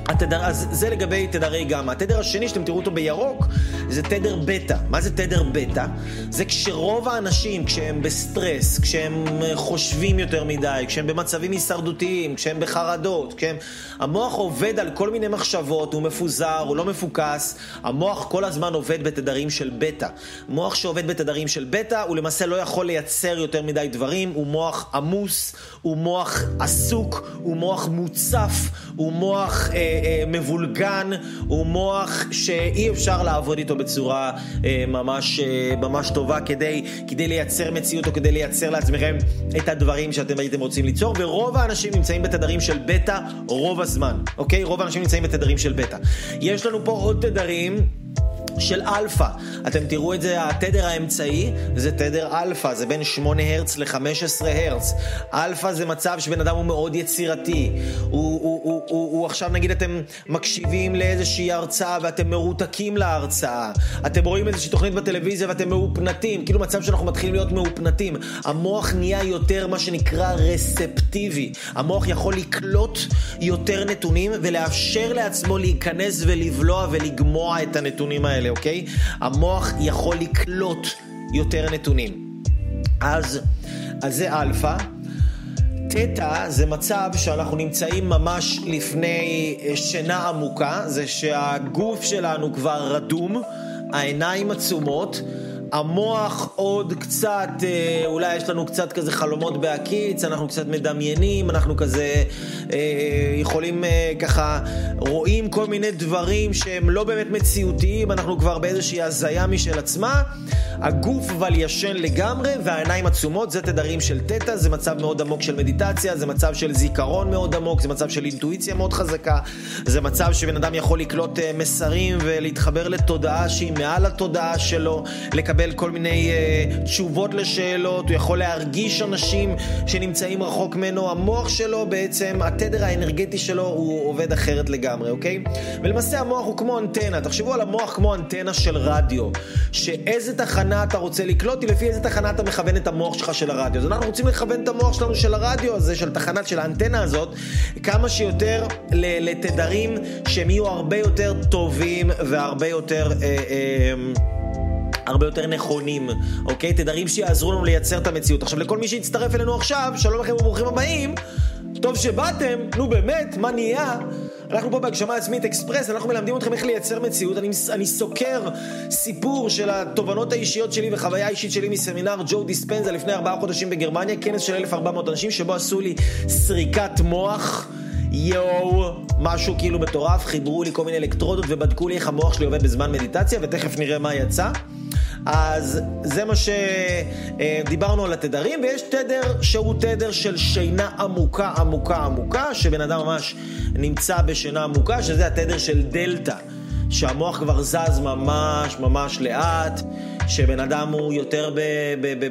התדר, אז זה לגבי תדרי גמא. התדר השני שאתם תראו אותו בירוק זה תדר בטא. מה זה תדר בטא? זה כשרוב האנשים, כשהם בסטרס, כשהם חושבים יותר מדי, כשהם במצבים הישרדותיים, כשהם בחרדות, כשהם... המוח עובד על כל מיני מחשבות, הוא מפוזר, הוא לא מפוקס. המוח כל הזמן עובד בתדרים של בטא. מוח שעובד בתדרים של בטא, הוא למעשה לא יכול לייצר יותר מדי דברים, הוא מוח עמוס, הוא מוח עסוק, הוא מוח מוצף, הוא מוח... אה, אה, מבולגן, הוא מוח שאי אפשר לעבוד איתו בצורה אה, ממש, אה, ממש טובה כדי, כדי לייצר מציאות או כדי לייצר לעצמכם את הדברים שאתם הייתם רוצים ליצור, ורוב האנשים נמצאים בתדרים של בטא רוב הזמן, אוקיי? רוב האנשים נמצאים בתדרים של בטא. יש לנו פה עוד תדרים. של אלפא. אתם תראו את זה, התדר האמצעי זה תדר אלפא, זה בין 8 הרץ ל-15 הרץ. אלפא זה מצב שבן אדם הוא מאוד יצירתי. הוא, הוא, הוא, הוא, הוא עכשיו נגיד אתם מקשיבים לאיזושהי הרצאה ואתם מרותקים להרצאה. אתם רואים איזושהי תוכנית בטלוויזיה ואתם מהופנטים, כאילו מצב שאנחנו מתחילים להיות מהופנטים. המוח נהיה יותר מה שנקרא רספטיבי. המוח יכול לקלוט יותר נתונים ולאפשר לעצמו להיכנס ולבלוע ולגמוע את הנתונים האלה. האלה, אוקיי? המוח יכול לקלוט יותר נתונים. אז, אז זה אלפא. תטא זה מצב שאנחנו נמצאים ממש לפני אה, שינה עמוקה, זה שהגוף שלנו כבר רדום, העיניים עצומות. המוח עוד קצת, אה, אולי יש לנו קצת כזה חלומות בהקיץ, אנחנו קצת מדמיינים, אנחנו כזה אה, יכולים אה, ככה, רואים כל מיני דברים שהם לא באמת מציאותיים, אנחנו כבר באיזושהי הזיה משל עצמה. הגוף אבל ישן לגמרי והעיניים עצומות, זה תדרים של תטא, זה מצב מאוד עמוק של מדיטציה, זה מצב של זיכרון מאוד עמוק, זה מצב של אינטואיציה מאוד חזקה, זה מצב שבן אדם יכול לקלוט מסרים ולהתחבר לתודעה שהיא מעל התודעה שלו, לקבל... לקבל כל מיני uh, תשובות לשאלות, הוא יכול להרגיש אנשים שנמצאים רחוק ממנו, המוח שלו בעצם, התדר האנרגטי שלו הוא עובד אחרת לגמרי, אוקיי? ולמעשה המוח הוא כמו אנטנה, תחשבו על המוח כמו אנטנה של רדיו, שאיזה תחנה אתה רוצה לקלוט, היא לפי איזה תחנה אתה מכוון את המוח שלך של הרדיו. אז אנחנו רוצים לכוון את המוח שלנו של הרדיו הזה, של תחנת, של האנטנה הזאת, כמה שיותר לתדרים שהם יהיו הרבה יותר טובים והרבה יותר... אה, אה, הרבה יותר נכונים, אוקיי? תדרים שיעזרו לנו לייצר את המציאות. עכשיו, לכל מי שהצטרף אלינו עכשיו, שלום לכם וברוכים הבאים. טוב שבאתם, נו באמת, מה נהיה? אנחנו פה בהגשמה עצמית אקספרס, אנחנו מלמדים אתכם איך לייצר מציאות. אני, אני סוקר סיפור של התובנות האישיות שלי וחוויה האישית שלי מסמינר ג'ו דיספנזה לפני ארבעה חודשים בגרמניה, כנס של 1,400 אנשים שבו עשו לי סריקת מוח. יואו, משהו כאילו מטורף, חיברו לי כל מיני אלקטרודות ובדקו לי איך המוח שלי עובד בזמן מדיטציה, ותכף נראה מה יצא. אז זה מה שדיברנו על התדרים, ויש תדר שהוא תדר של שינה עמוקה, עמוקה, עמוקה, שבן אדם ממש נמצא בשינה עמוקה, שזה התדר של דלתא, שהמוח כבר זז ממש ממש לאט. שבן אדם הוא יותר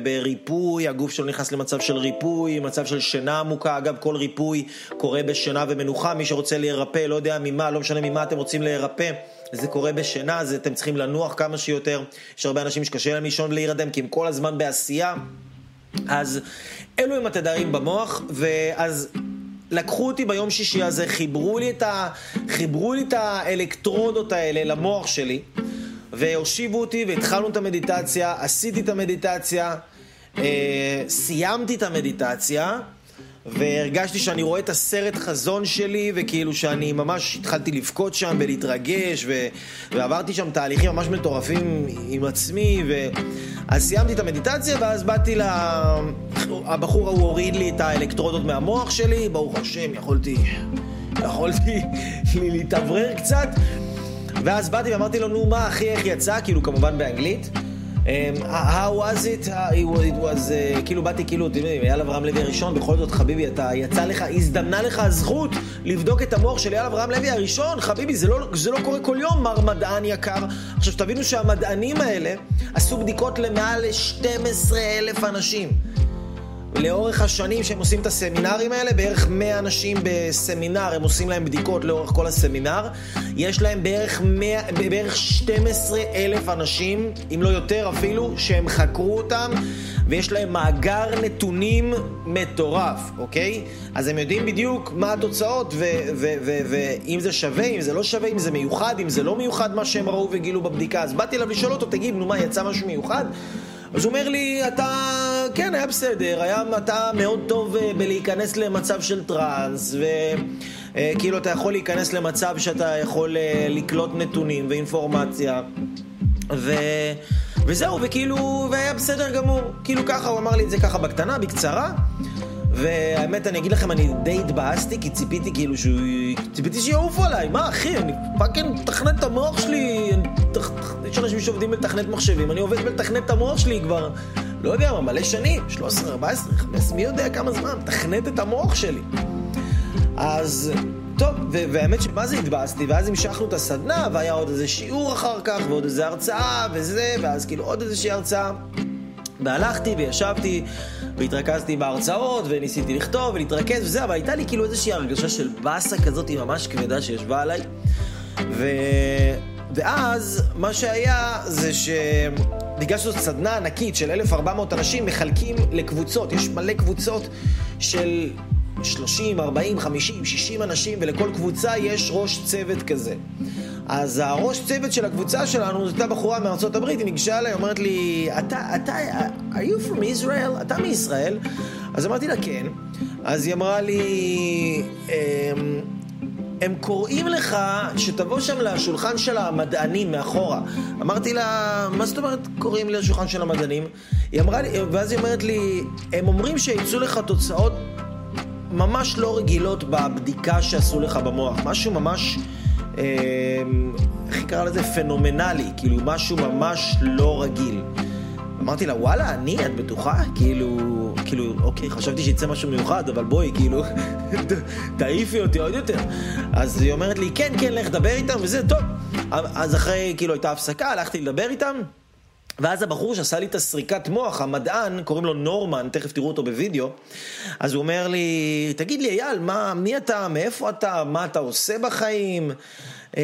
בריפוי, הגוף שלו נכנס למצב של ריפוי, מצב של שינה עמוקה. אגב, כל ריפוי קורה בשינה ומנוחה. מי שרוצה להירפא, לא יודע ממה, לא משנה ממה אתם רוצים להירפא. זה קורה בשינה, אז אתם צריכים לנוח כמה שיותר. יש הרבה אנשים שקשה להם לישון ולהירדם, כי הם כל הזמן בעשייה. אז אלו הם התדרים במוח, ואז לקחו אותי ביום שישי הזה, חיברו לי את, ה... חיברו לי את האלקטרודות האלה למוח שלי. והושיבו אותי והתחלנו את המדיטציה, עשיתי את המדיטציה, אה, סיימתי את המדיטציה, והרגשתי שאני רואה את הסרט חזון שלי, וכאילו שאני ממש התחלתי לבכות שם ולהתרגש, ו... ועברתי שם תהליכים ממש מטורפים עם עצמי, ו... אז סיימתי את המדיטציה, ואז באתי ל... הבחור ההוא הוריד לי את האלקטרודות מהמוח שלי, ברוך השם, יכולתי... יכולתי להתאוורר קצת. ואז באתי ואמרתי לו, נו מה אחי, איך יצא? כאילו, כמובן באנגלית. Um, how was it? it was, uh, כאילו באתי כאילו, אתם יודעים, אייל אברהם לוי הראשון, בכל זאת חביבי, אתה יצא לך, הזדמנה לך הזכות לבדוק את המוח של אייל אברהם לוי הראשון, חביבי, זה לא, זה לא קורה כל יום, מר מדען יקר. עכשיו, תבינו שהמדענים האלה עשו בדיקות למעל 12 אלף אנשים. לאורך השנים שהם עושים את הסמינרים האלה, בערך 100 אנשים בסמינר, הם עושים להם בדיקות לאורך כל הסמינר. יש להם בערך, 100, בערך 12 אלף אנשים, אם לא יותר אפילו, שהם חקרו אותם, ויש להם מאגר נתונים מטורף, אוקיי? אז הם יודעים בדיוק מה התוצאות, ואם זה שווה, אם זה לא שווה, אם זה מיוחד, אם זה לא מיוחד מה שהם ראו וגילו בבדיקה. אז באתי אליו לשאול אותו, תגיד, נו מה, יצא משהו מיוחד? אז הוא אומר לי, אתה, כן, היה בסדר, היה, אתה מאוד טוב אה, בלהיכנס למצב של טראנס, וכאילו אה, אתה יכול להיכנס למצב שאתה יכול אה, לקלוט נתונים ואינפורמציה, ו... וזהו, וכאילו, והיה בסדר גמור. כאילו ככה, הוא אמר לי את זה ככה בקטנה, בקצרה. והאמת, אני אגיד לכם, אני די התבאסתי, כי ציפיתי כאילו שהוא... ציפיתי שיעופו עליי. מה, אחי, אני fucking מתכנת את המוח שלי. יש אנשים שעובדים בלתכנת מחשבים, אני עובד בלתכנת את המוח שלי כבר, לא יודע מה, מלא שנים, 13, 14, 15, מי יודע כמה זמן, מתכנת את המוח שלי. אז... טוב, והאמת שמה זה התבאסתי, ואז המשכנו את הסדנה, והיה עוד איזה שיעור אחר כך, ועוד איזה הרצאה, וזה, ואז כאילו עוד איזושהי הרצאה. והלכתי וישבתי והתרכזתי בהרצאות וניסיתי לכתוב ולהתרכז וזה, אבל הייתה לי כאילו איזושהי הרגשה של באסה כזאת ממש כבדה שישבה עליי. ו... ואז מה שהיה זה שבגלל שזאת סדנה ענקית של 1,400 אנשים, מחלקים לקבוצות. יש מלא קבוצות של 30, 40, 50, 60 אנשים, ולכל קבוצה יש ראש צוות כזה. אז הראש צוות של הקבוצה שלנו, זאת הייתה בחורה מארצות הברית, היא ניגשה אליי, אומרת לי, אתה, אתה, are you from Israel? אתה מישראל? אז אמרתי לה, כן. אז היא אמרה לי, אמ, הם קוראים לך שתבוא שם לשולחן של המדענים מאחורה. אמרתי לה, מה זאת אומרת קוראים לי לשולחן של המדענים? היא אמרה לי, ואז היא אומרת לי, הם אומרים שיצאו לך תוצאות ממש לא רגילות בבדיקה שעשו לך במוח. משהו ממש... אמ, איך קראה לזה? פנומנלי, כאילו משהו ממש לא רגיל. אמרתי לה, וואלה, אני, את בטוחה? כאילו, כאילו, אוקיי, חשבתי שיצא משהו מיוחד, אבל בואי, כאילו, תעיפי אותי עוד יותר. אז היא אומרת לי, כן, כן, לך דבר איתם, וזה, טוב. אז אחרי, כאילו, הייתה הפסקה, הלכתי לדבר איתם, ואז הבחור שעשה לי את הסריקת מוח, המדען, קוראים לו נורמן, תכף תראו אותו בווידאו, אז הוא אומר לי, תגיד לי, אייל, מה, מי אתה, מאיפה אתה, מה אתה עושה בחיים? אמ,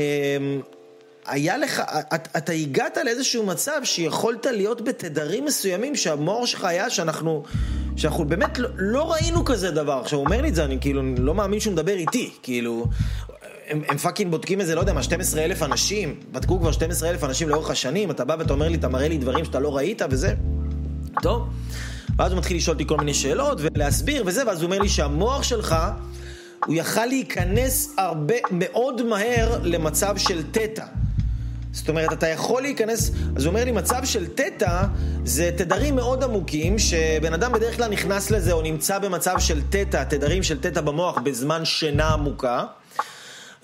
היה לך, אתה, אתה הגעת לאיזשהו מצב שיכולת להיות בתדרים מסוימים שהמוח שלך היה שאנחנו, שאנחנו באמת לא, לא ראינו כזה דבר. עכשיו הוא אומר לי את זה, אני כאילו לא מאמין שהוא מדבר איתי, כאילו, הם, הם fucking בודקים איזה, לא יודע מה, 12 אלף אנשים, בדקו כבר 12 אלף אנשים לאורך השנים, אתה בא ואתה אומר לי, אתה מראה לי דברים שאתה לא ראית וזה, טוב. ואז הוא מתחיל לשאול אותי כל מיני שאלות ולהסביר וזה, ואז הוא אומר לי שהמוח שלך, הוא יכל להיכנס הרבה, מאוד מהר למצב של תטא. זאת אומרת, אתה יכול להיכנס, אז הוא אומר לי, מצב של תטא זה תדרים מאוד עמוקים, שבן אדם בדרך כלל נכנס לזה או נמצא במצב של תטא, תדרים של תטא במוח בזמן שינה עמוקה,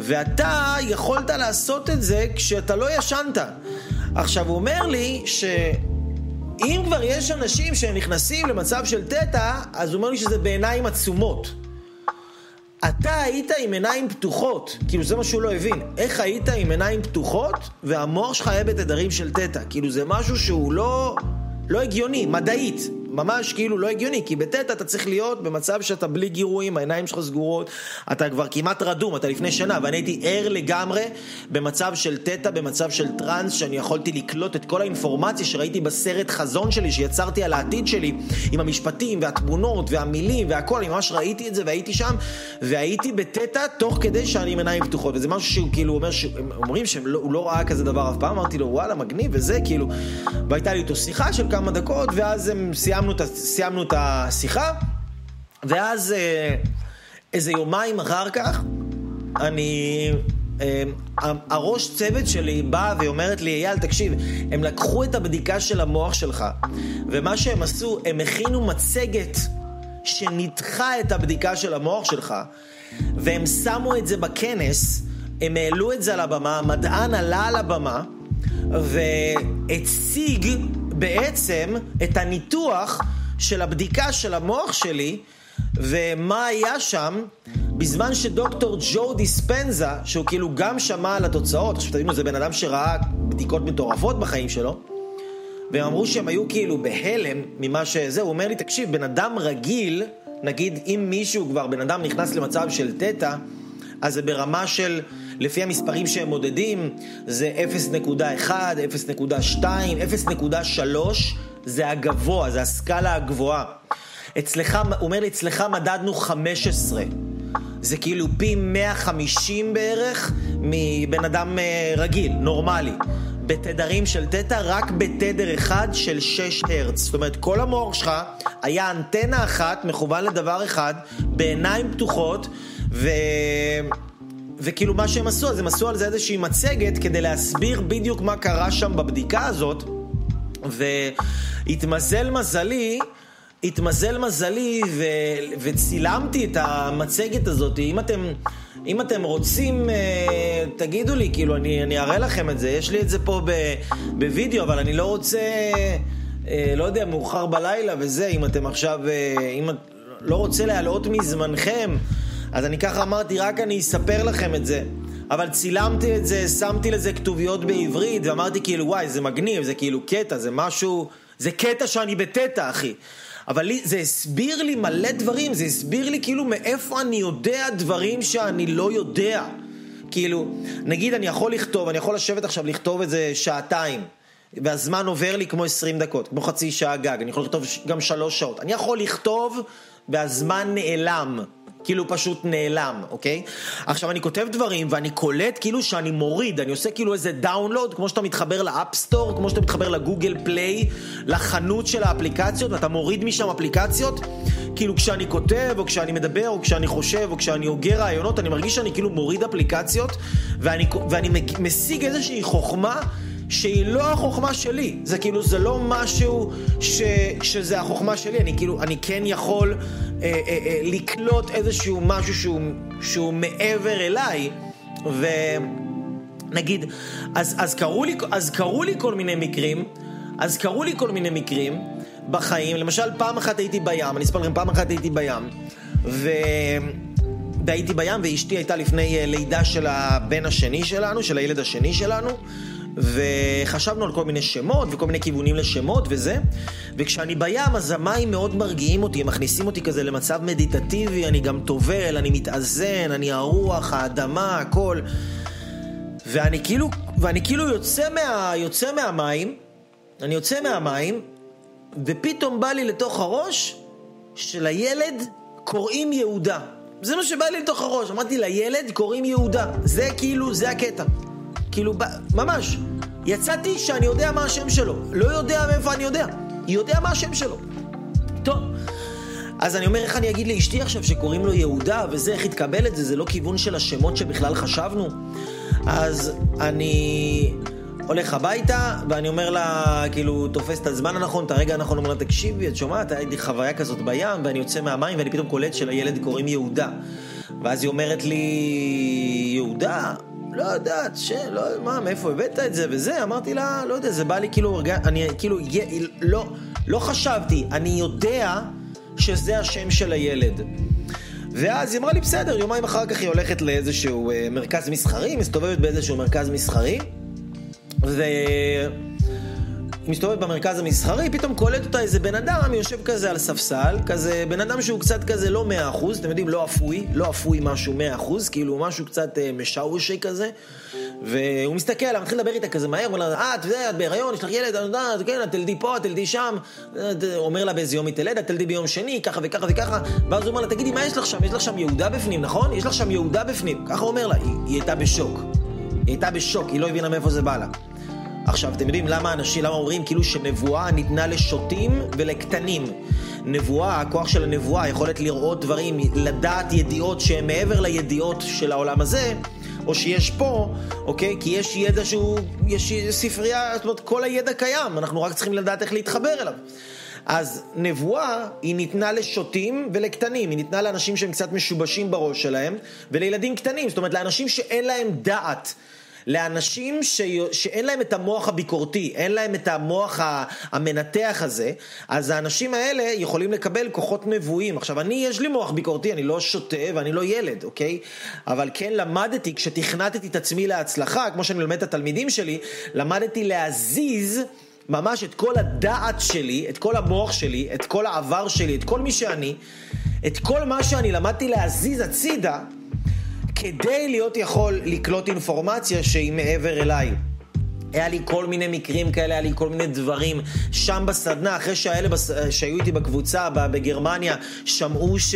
ואתה יכולת לעשות את זה כשאתה לא ישנת. עכשיו, הוא אומר לי ש... אם כבר יש אנשים שהם נכנסים למצב של תטא, אז הוא אומר לי שזה בעיניים עצומות. אתה היית עם עיניים פתוחות, כאילו זה מה שהוא לא הבין. איך היית עם עיניים פתוחות והמוח שלך היה בתדרים של תטא? כאילו זה משהו שהוא לא, לא הגיוני, מדעית. ממש כאילו לא הגיוני, כי בטטה אתה צריך להיות במצב שאתה בלי גירויים, העיניים שלך סגורות, אתה כבר כמעט רדום, אתה לפני שנה, ואני הייתי ער לגמרי במצב של תטא, במצב של טראנס, שאני יכולתי לקלוט את כל האינפורמציה שראיתי בסרט חזון שלי, שיצרתי על העתיד שלי, עם המשפטים והתמונות והמילים והכל, אני ממש ראיתי את זה והייתי שם, והייתי בטטה תוך כדי שאני עם עיניים פתוחות, וזה משהו שהוא כאילו אומר, אומרים שהוא לא, לא ראה כזה דבר אף פעם, אמרתי לו וואלה מגניב וזה, כאילו, והייתה לי איתו שיחה של כמה דקות, ואז הם סיימנו סיימנו את, סיימנו את השיחה, ואז אה, איזה יומיים אחר כך, אני... אה, הראש צוות שלי באה ואומרת לי, אייל, תקשיב, הם לקחו את הבדיקה של המוח שלך, ומה שהם עשו, הם הכינו מצגת שניתחה את הבדיקה של המוח שלך, והם שמו את זה בכנס, הם העלו את זה על הבמה, המדען עלה על הבמה, והציג בעצם את הניתוח של הבדיקה של המוח שלי ומה היה שם בזמן שדוקטור ג'ו דיספנזה, שהוא כאילו גם שמע על התוצאות, עכשיו תבינו, זה בן אדם שראה בדיקות מטורפות בחיים שלו, והם אמרו שהם היו כאילו בהלם ממה שזה, הוא אומר לי, תקשיב, בן אדם רגיל, נגיד אם מישהו כבר, בן אדם נכנס למצב של תטא, אז זה ברמה של, לפי המספרים שהם מודדים, זה 0.1, 0.2, 0.3, זה הגבוה, זה הסקאלה הגבוהה. אצלך, הוא אומר לי, אצלך מדדנו 15. זה כאילו פי 150 בערך מבן אדם אה, רגיל, נורמלי. בתדרים של תטא, רק בתדר אחד של 6 הרץ. זאת אומרת, כל המוח שלך היה אנטנה אחת, מכוון לדבר אחד, בעיניים פתוחות, ו... וכאילו מה שהם עשו, אז הם עשו על זה איזושהי מצגת כדי להסביר בדיוק מה קרה שם בבדיקה הזאת, והתמזל מזלי, התמזל מזלי ו... וצילמתי את המצגת הזאת. אם אתם, אם אתם רוצים, אה, תגידו לי, כאילו, אני, אני אראה לכם את זה. יש לי את זה פה. בווידאו, אבל אני לא רוצה, אה, לא יודע, מאוחר בלילה וזה, אם אתם עכשיו, אה, אם את לא רוצה להעלות מזמנכם. אז אני ככה אמרתי, רק אני אספר לכם את זה. אבל צילמתי את זה, שמתי לזה כתוביות בעברית, ואמרתי כאילו, וואי, זה מגניב, זה כאילו קטע, זה משהו... זה קטע שאני בטטע, אחי. אבל לי, זה הסביר לי מלא דברים, זה הסביר לי כאילו מאיפה אני יודע דברים שאני לא יודע. כאילו, נגיד אני יכול לכתוב, אני יכול לשבת עכשיו לכתוב את זה שעתיים, והזמן עובר לי כמו 20 דקות, כמו חצי שעה גג, אני יכול לכתוב גם שלוש שעות. אני יכול לכתוב והזמן נעלם. כאילו פשוט נעלם, אוקיי? עכשיו אני כותב דברים ואני קולט כאילו שאני מוריד, אני עושה כאילו איזה download, כמו שאתה מתחבר ל App Store, כמו שאתה מתחבר ל Google Play, לחנות של האפליקציות, ואתה מוריד משם אפליקציות, כאילו כשאני כותב, או כשאני מדבר, או כשאני חושב, או כשאני הוגה רעיונות, אני מרגיש שאני כאילו מוריד אפליקציות, ואני, ואני משיג איזושהי חוכמה. שהיא לא החוכמה שלי, זה כאילו, זה לא משהו ש, שזה החוכמה שלי, אני כאילו, אני כן יכול אה, אה, אה, לקלוט איזשהו משהו שהוא, שהוא מעבר אליי, ונגיד, אז, אז, קרו לי, אז קרו לי כל מיני מקרים, אז קרו לי כל מיני מקרים בחיים, למשל פעם אחת הייתי בים, אני אספר לכם, פעם אחת הייתי בים, ו... והייתי בים ואשתי הייתה לפני לידה של הבן השני שלנו, של הילד השני שלנו, וחשבנו על כל מיני שמות וכל מיני כיוונים לשמות וזה, וכשאני בים אז המים מאוד מרגיעים אותי, הם מכניסים אותי כזה למצב מדיטטיבי, אני גם טובל, אני מתאזן, אני הרוח, האדמה, הכל. ואני כאילו, ואני כאילו יוצא, מה, יוצא מהמים, אני יוצא מהמים, ופתאום בא לי לתוך הראש שלילד קוראים יהודה. זה מה שבא לי לתוך הראש, אמרתי לילד קוראים יהודה, זה כאילו, זה הקטע. כאילו, ממש. יצאתי שאני יודע מה השם שלו. לא יודע מאיפה אני יודע. יודע מה השם שלו. טוב. אז אני אומר, איך אני אגיד לאשתי עכשיו שקוראים לו יהודה וזה, איך יתקבל את זה? זה לא כיוון של השמות שבכלל חשבנו? אז אני הולך הביתה, ואני אומר לה, כאילו, תופס את הזמן הנכון, את הרגע הנכון, אומר לה, תקשיבי, את שומעת, הייתה לי חוויה כזאת בים, ואני יוצא מהמים, ואני פתאום קולט שלילד קוראים יהודה. ואז היא אומרת לי, יהודה? לא יודעת, ש... לא, מה, מאיפה הבאת את זה וזה? אמרתי לה, לא יודע, זה בא לי כאילו, הרגע, אני כאילו, לא, לא חשבתי, אני יודע שזה השם של הילד. ואז היא אמרה לי, בסדר, יומיים אחר כך היא הולכת לאיזשהו אה, מרכז מסחרי, מסתובבת באיזשהו מרכז מסחרי, ו... מסתובבת במרכז המסחרי, פתאום קולט אותה איזה בן אדם, יושב כזה על ספסל, כזה בן אדם שהוא קצת כזה לא מאה אחוז, אתם יודעים, לא אפוי, לא אפוי משהו מאה אחוז, כאילו משהו קצת אה, משאושי כזה, והוא מסתכל מתחיל לדבר איתה כזה מהר, אומר לה, אה, את יודעת, בהיריון, יש לך ילד, את יודעת, כן, את תלדי פה, את תלדי שם, אומר לה באיזה יום היא תלד, את תלדי ביום שני, ככה וככה וככה, ואז הוא אומר לה, תגידי, מה יש לך שם? יש לך שם יהודה בפנים, נכון? יש לך שם יהודה בפנים. ככה הוא אומר לה, היא, היא הייתה בשוק. היא הייתה בשוק, היא לא הבינה מאיפה זה בא לה. עכשיו, אתם יודעים למה אנשים, למה אומרים כאילו שנבואה ניתנה לשוטים ולקטנים? נבואה, הכוח של הנבואה, יכולת לראות דברים, לדעת ידיעות שהן מעבר לידיעות של העולם הזה, או שיש פה, אוקיי? כי יש ידע שהוא, יש ספרייה, זאת אומרת, כל הידע קיים, אנחנו רק צריכים לדעת איך להתחבר אליו. אז נבואה היא ניתנה לשוטים ולקטנים, היא ניתנה לאנשים שהם קצת משובשים בראש שלהם, ולילדים קטנים, זאת אומרת לאנשים שאין להם דעת. לאנשים ש... שאין להם את המוח הביקורתי, אין להם את המוח המנתח הזה, אז האנשים האלה יכולים לקבל כוחות נבואים. עכשיו, אני, יש לי מוח ביקורתי, אני לא שוטה ואני לא ילד, אוקיי? אבל כן למדתי, כשתכנתתי את עצמי להצלחה, כמו שאני מלמד את התלמידים שלי, למדתי להזיז ממש את כל הדעת שלי, את כל המוח שלי, את כל העבר שלי, את כל מי שאני, את כל מה שאני למדתי להזיז הצידה. כדי להיות יכול לקלוט אינפורמציה שהיא מעבר אליי. היה לי כל מיני מקרים כאלה, היה לי כל מיני דברים. שם בסדנה, אחרי שהאלה בס... שהיו איתי בקבוצה בגרמניה, שמעו ש...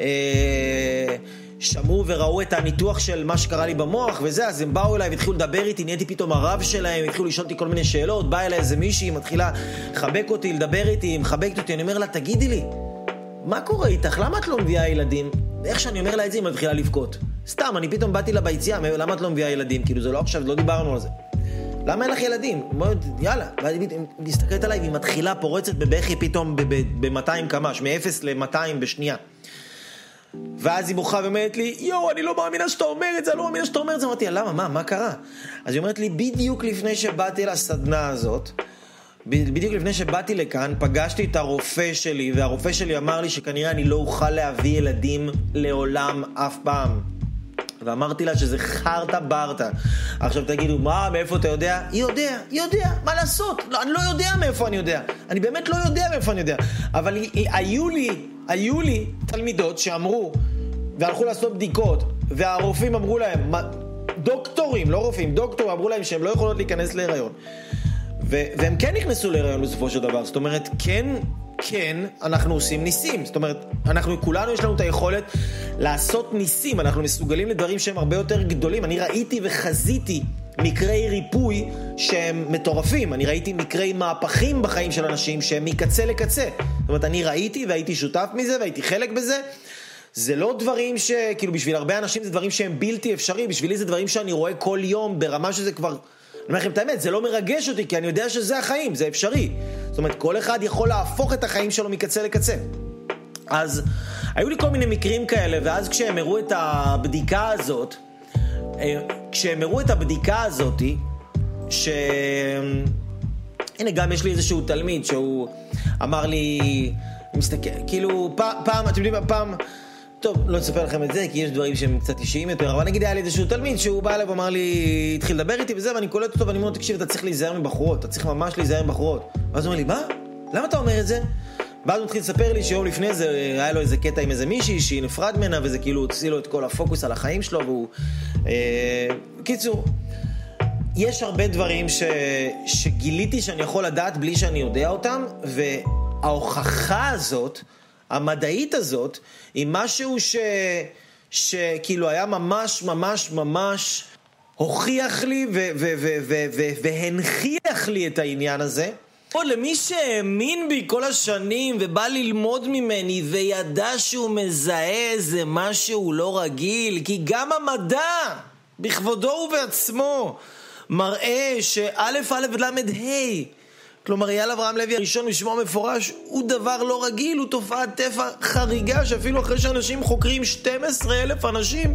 אה, שמעו וראו את הניתוח של מה שקרה לי במוח וזה, אז הם באו אליי והתחילו לדבר איתי, נהייתי פתאום הרב שלהם, התחילו לשאול אותי כל מיני שאלות, באה אליי איזה מישהי, מתחילה לחבק אותי, לדבר איתי, מחבקת אותי, אני אומר לה, תגידי לי, מה קורה איתך? למה את לא מביאה ילדים? איך שאני אומר לה את זה, היא מתחילה לבכות. סתם, אני פתאום באתי לה ביציאה, למה את לא מביאה ילדים? כאילו, זה לא עכשיו, לא דיברנו על זה. למה אין לך ילדים? יאללה. ואז היא מסתכלת עליי והיא מתחילה, פורצת בבכי פתאום ב-200 קמ"ש, מ-0 ל-200 בשנייה. ואז היא בוכה ואומרת לי, יואו, אני לא מאמינה שאתה אומר את זה, אני לא מאמינה שאתה אומר את זה. אמרתי למה, מה, מה קרה? אז היא אומרת לי, בדיוק לפני שבאתי לסדנה הזאת, בדיוק לפני שבאתי לכאן, פגשתי את הרופא שלי, והרופא שלי אמר לי שכנראה אני לא אוכל להביא ילדים לעולם אף פעם. ואמרתי לה שזה חרטה ברטה. עכשיו תגידו, מה, מאיפה אתה יודע? היא יודע, היא יודע, מה לעשות? לא, אני לא יודע מאיפה אני יודע. אני באמת לא יודע מאיפה אני יודע. אבל היו לי, היו לי תלמידות שאמרו, והלכו לעשות בדיקות, והרופאים אמרו להם, דוקטורים, לא רופאים, דוקטורים אמרו להם שהם לא יכולות להיכנס להיריון. והם כן נכנסו להיריון בסופו של דבר, זאת אומרת, כן, כן, אנחנו עושים ניסים. זאת אומרת, אנחנו כולנו יש לנו את היכולת לעשות ניסים, אנחנו מסוגלים לדברים שהם הרבה יותר גדולים. אני ראיתי וחזיתי מקרי ריפוי שהם מטורפים. אני ראיתי מקרי מהפכים בחיים של אנשים שהם מקצה לקצה. זאת אומרת, אני ראיתי והייתי שותף מזה והייתי חלק בזה. זה לא דברים ש... כאילו, בשביל הרבה אנשים זה דברים שהם בלתי אפשריים, בשבילי זה דברים שאני רואה כל יום ברמה שזה כבר... אני אומר לכם את האמת, זה לא מרגש אותי, כי אני יודע שזה החיים, זה אפשרי. זאת אומרת, כל אחד יכול להפוך את החיים שלו מקצה לקצה. אז היו לי כל מיני מקרים כאלה, ואז כשהם הראו את הבדיקה הזאת, אה, כשהם הראו את הבדיקה הזאת, ש... הנה, גם יש לי איזשהו תלמיד שהוא אמר לי, מסתכל, כאילו, פעם, אתם יודעים, פעם... טוב, לא אספר לכם את זה, כי יש דברים שהם קצת אישיים יותר, אבל נגיד היה לי איזשהו תלמיד שהוא בא אליי ואמר לי, התחיל לדבר איתי וזה, ואני קולט אותו ואני אומר לו, תקשיב, אתה צריך להיזהר מבחורות, אתה צריך ממש להיזהר מבחורות. ואז הוא אומר לי, מה? למה אתה אומר את זה? ואז הוא מתחיל לספר לי שיום לפני זה היה לו איזה קטע עם איזה מישהי שהיא נפרד ממנה, וזה כאילו הוציא לו את כל הפוקוס על החיים שלו, והוא... אה... קיצור, יש הרבה דברים ש... שגיליתי שאני יכול לדעת בלי שאני יודע אותם, וההוכחה הזאת... המדעית הזאת היא משהו ש... שכאילו היה ממש ממש ממש הוכיח לי ו- ו- ו- ו- והנכיח לי את העניין הזה. עוד למי שהאמין בי כל השנים ובא ללמוד ממני וידע שהוא מזהה איזה משהו לא רגיל, כי גם המדע, בכבודו ובעצמו, מראה שא' א' ל' ה' כלומר, אייל אברהם לוי הראשון בשמו המפורש הוא דבר לא רגיל, הוא תופעת טבע חריגה שאפילו אחרי שאנשים חוקרים 12 אלף אנשים,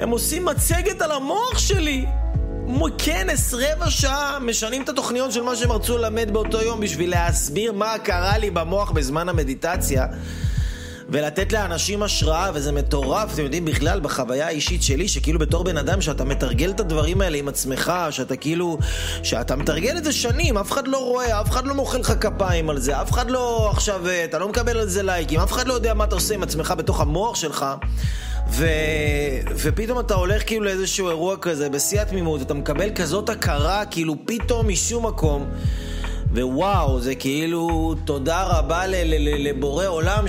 הם עושים מצגת על המוח שלי. כנס רבע שעה, משנים את התוכניות של מה שהם רצו ללמד באותו יום בשביל להסביר מה קרה לי במוח בזמן המדיטציה. ולתת לאנשים השראה, וזה מטורף, אתם יודעים, בכלל, בחוויה האישית שלי, שכאילו בתור בן אדם, שאתה מתרגל את הדברים האלה עם עצמך, שאתה כאילו, שאתה מתרגל את זה שנים, אף אחד לא רואה, אף אחד לא מוחא לך כפיים על זה, אף אחד לא עכשיו, אתה לא מקבל על זה לייקים, אף אחד לא יודע מה אתה עושה עם עצמך בתוך המוח שלך. ו... ופתאום אתה הולך כאילו לאיזשהו אירוע כזה, בשיא התמימות, אתה מקבל כזאת הכרה, כאילו פתאום משום מקום. ווואו, זה כאילו תודה רבה לבורא עולם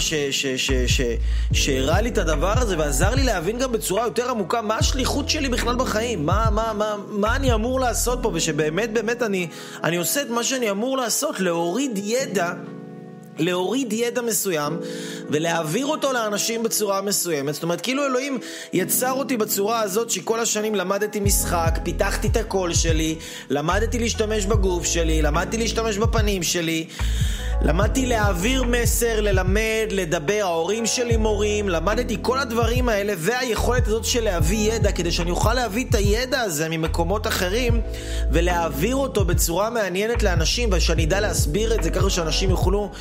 שהראה לי את הדבר הזה ועזר לי להבין גם בצורה יותר עמוקה מה השליחות שלי בכלל בחיים, מה, מה, מה, מה אני אמור לעשות פה, ושבאמת באמת אני, אני עושה את מה שאני אמור לעשות, להוריד ידע להוריד ידע מסוים ולהעביר אותו לאנשים בצורה מסוימת. זאת אומרת, כאילו אלוהים יצר אותי בצורה הזאת שכל השנים למדתי משחק, פיתחתי את הקול שלי, למדתי להשתמש בגוף שלי, למדתי להשתמש בפנים שלי. למדתי להעביר מסר, ללמד, לדבר, ההורים שלי מורים, למדתי כל הדברים האלה והיכולת הזאת של להביא ידע. כדי שאני אוכל להביא את הידע הזה ממקומות אחרים ולהעביר אותו בצורה מעניינת לאנשים ושאני אדע להסביר את זה ככה שאנשים יוכלו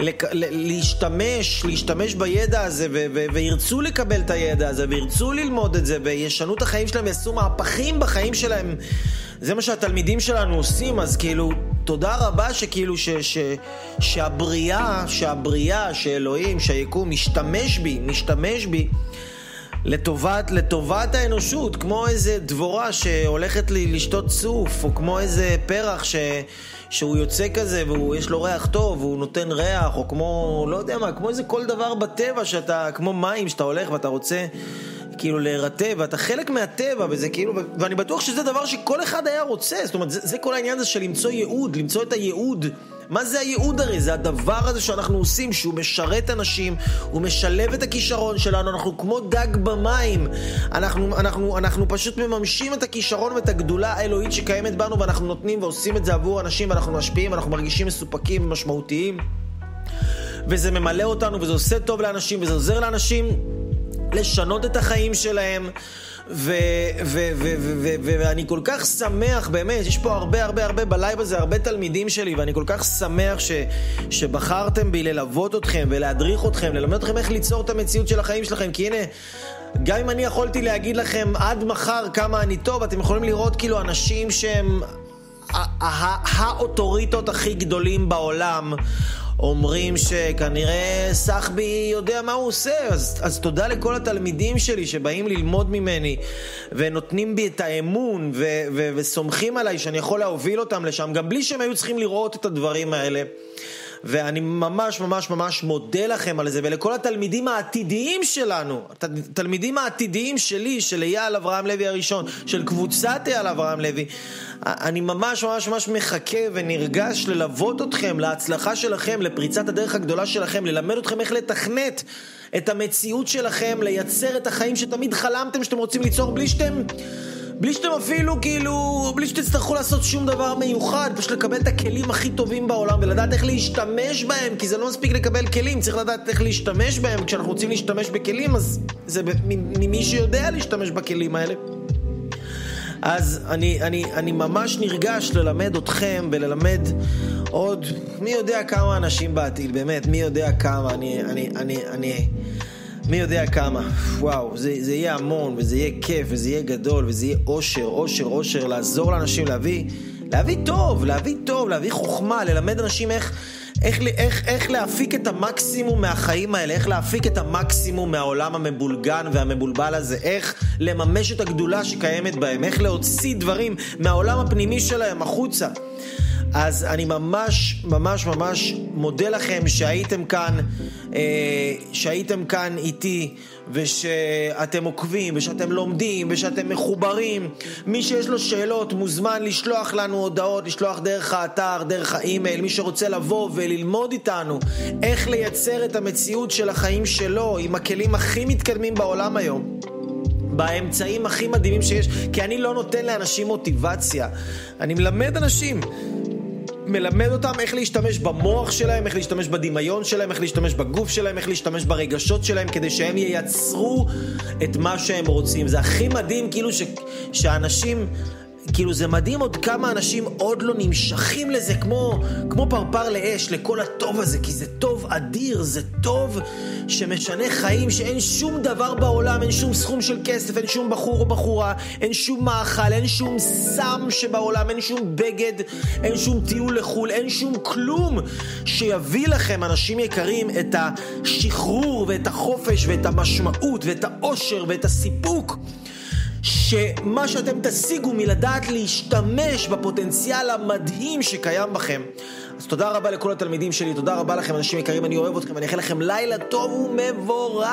לק... להשתמש, להשתמש בידע הזה ו... ו... וירצו לקבל את הידע הזה וירצו ללמוד את זה וישנו את החיים שלהם ויעשו מהפכים בחיים שלהם זה מה שהתלמידים שלנו עושים, אז כאילו, תודה רבה שכאילו, ש, ש, שהבריאה, שהבריאה, שאלוהים, שהיקום משתמש בי, משתמש בי לטובת, לטובת האנושות, כמו איזה דבורה שהולכת לי לשתות צוף, או כמו איזה פרח ש... שהוא יוצא כזה ויש לו ריח טוב והוא נותן ריח, או כמו, לא יודע מה, כמו איזה כל דבר בטבע שאתה, כמו מים שאתה הולך ואתה רוצה כאילו להירטב, ואתה חלק מהטבע, וזה כאילו, ואני בטוח שזה דבר שכל אחד היה רוצה, זאת אומרת, זה, זה כל העניין הזה של למצוא ייעוד, למצוא את הייעוד. מה זה הייעוד הרי? זה הדבר הזה שאנחנו עושים, שהוא משרת אנשים, הוא משלב את הכישרון שלנו, אנחנו כמו דג במים. אנחנו, אנחנו, אנחנו פשוט מממשים את הכישרון ואת הגדולה האלוהית שקיימת בנו, ואנחנו נותנים ועושים את זה עבור אנשים, ואנחנו משפיעים, ואנחנו מרגישים מסופקים ומשמעותיים. וזה ממלא אותנו, וזה עושה טוב לאנשים, וזה עוזר לאנשים. לשנות את החיים שלהם. ואני כל כך שמח, באמת, יש פה הרבה הרבה הרבה בלייב הזה, הרבה תלמידים שלי, ואני כל כך שמח ש, שבחרתם בי ללוות אתכם ולהדריך אתכם, ללמד אתכם איך ליצור את המציאות של החיים שלכם, כי הנה... גם אם אני יכולתי להגיד לכם עד מחר כמה אני טוב, אתם יכולים לראות כאילו אנשים שהם האוטוריטות הכי גדולים בעולם אומרים שכנראה סחבי יודע מה הוא עושה, אז, אז תודה לכל התלמידים שלי שבאים ללמוד ממני ונותנים בי את האמון ו, ו, וסומכים עליי שאני יכול להוביל אותם לשם, גם בלי שהם היו צריכים לראות את הדברים האלה. ואני ממש ממש ממש מודה לכם על זה, ולכל התלמידים העתידיים שלנו, התלמידים העתידיים שלי, של אייל אברהם לוי הראשון, של קבוצת אייל אברהם לוי, אני ממש ממש ממש מחכה ונרגש ללוות אתכם להצלחה שלכם, לפריצת הדרך הגדולה שלכם, ללמד אתכם איך לתכנת את המציאות שלכם, לייצר את החיים שתמיד חלמתם שאתם רוצים ליצור בלי שאתם... בלי שאתם אפילו, כאילו, בלי שתצטרכו לעשות שום דבר מיוחד, פשוט לקבל את הכלים הכי טובים בעולם ולדעת איך להשתמש בהם, כי זה לא מספיק לקבל כלים, צריך לדעת איך להשתמש בהם. כשאנחנו רוצים להשתמש בכלים, אז זה ממי שיודע להשתמש בכלים האלה. אז אני, אני, אני ממש נרגש ללמד אתכם וללמד עוד מי יודע כמה אנשים בעתיד, באמת, מי יודע כמה. אני, אני, אני, אני, מי יודע כמה. וואו, זה, זה יהיה המון, וזה יהיה כיף, וזה יהיה גדול, וזה יהיה אושר, אושר, אושר, לעזור לאנשים להביא, להביא טוב, להביא טוב, להביא חוכמה, ללמד אנשים איך... איך, איך, איך להפיק את המקסימום מהחיים האלה, איך להפיק את המקסימום מהעולם המבולגן והמבולבל הזה, איך לממש את הגדולה שקיימת בהם, איך להוציא דברים מהעולם הפנימי שלהם החוצה. אז אני ממש ממש ממש מודה לכם שהייתם כאן, אה, שהייתם כאן איתי ושאתם עוקבים ושאתם לומדים ושאתם מחוברים. מי שיש לו שאלות מוזמן לשלוח לנו הודעות, לשלוח דרך האתר, דרך האימייל, מי שרוצה לבוא וללמוד איתנו איך לייצר את המציאות של החיים שלו עם הכלים הכי מתקדמים בעולם היום. באמצעים הכי מדהימים שיש, כי אני לא נותן לאנשים מוטיבציה. אני מלמד אנשים. מלמד אותם איך להשתמש במוח שלהם, איך להשתמש בדמיון שלהם, איך להשתמש בגוף שלהם, איך להשתמש ברגשות שלהם, כדי שהם ייצרו את מה שהם רוצים. זה הכי מדהים, כאילו, ש... שאנשים... כאילו זה מדהים עוד כמה אנשים עוד לא נמשכים לזה כמו, כמו פרפר לאש, לכל הטוב הזה, כי זה טוב אדיר, זה טוב שמשנה חיים, שאין שום דבר בעולם, אין שום סכום של כסף, אין שום בחור או בחורה, אין שום מאכל, אין שום סם שבעולם, אין שום בגד, אין שום טיול לחו"ל, אין שום כלום שיביא לכם, אנשים יקרים, את השחרור ואת החופש ואת המשמעות ואת האושר ואת הסיפוק. שמה שאתם תשיגו מלדעת להשתמש בפוטנציאל המדהים שקיים בכם. אז תודה רבה לכל התלמידים שלי, תודה רבה לכם אנשים יקרים, אני אוהב אתכם, אני אאחל לכם לילה טוב ומבורך.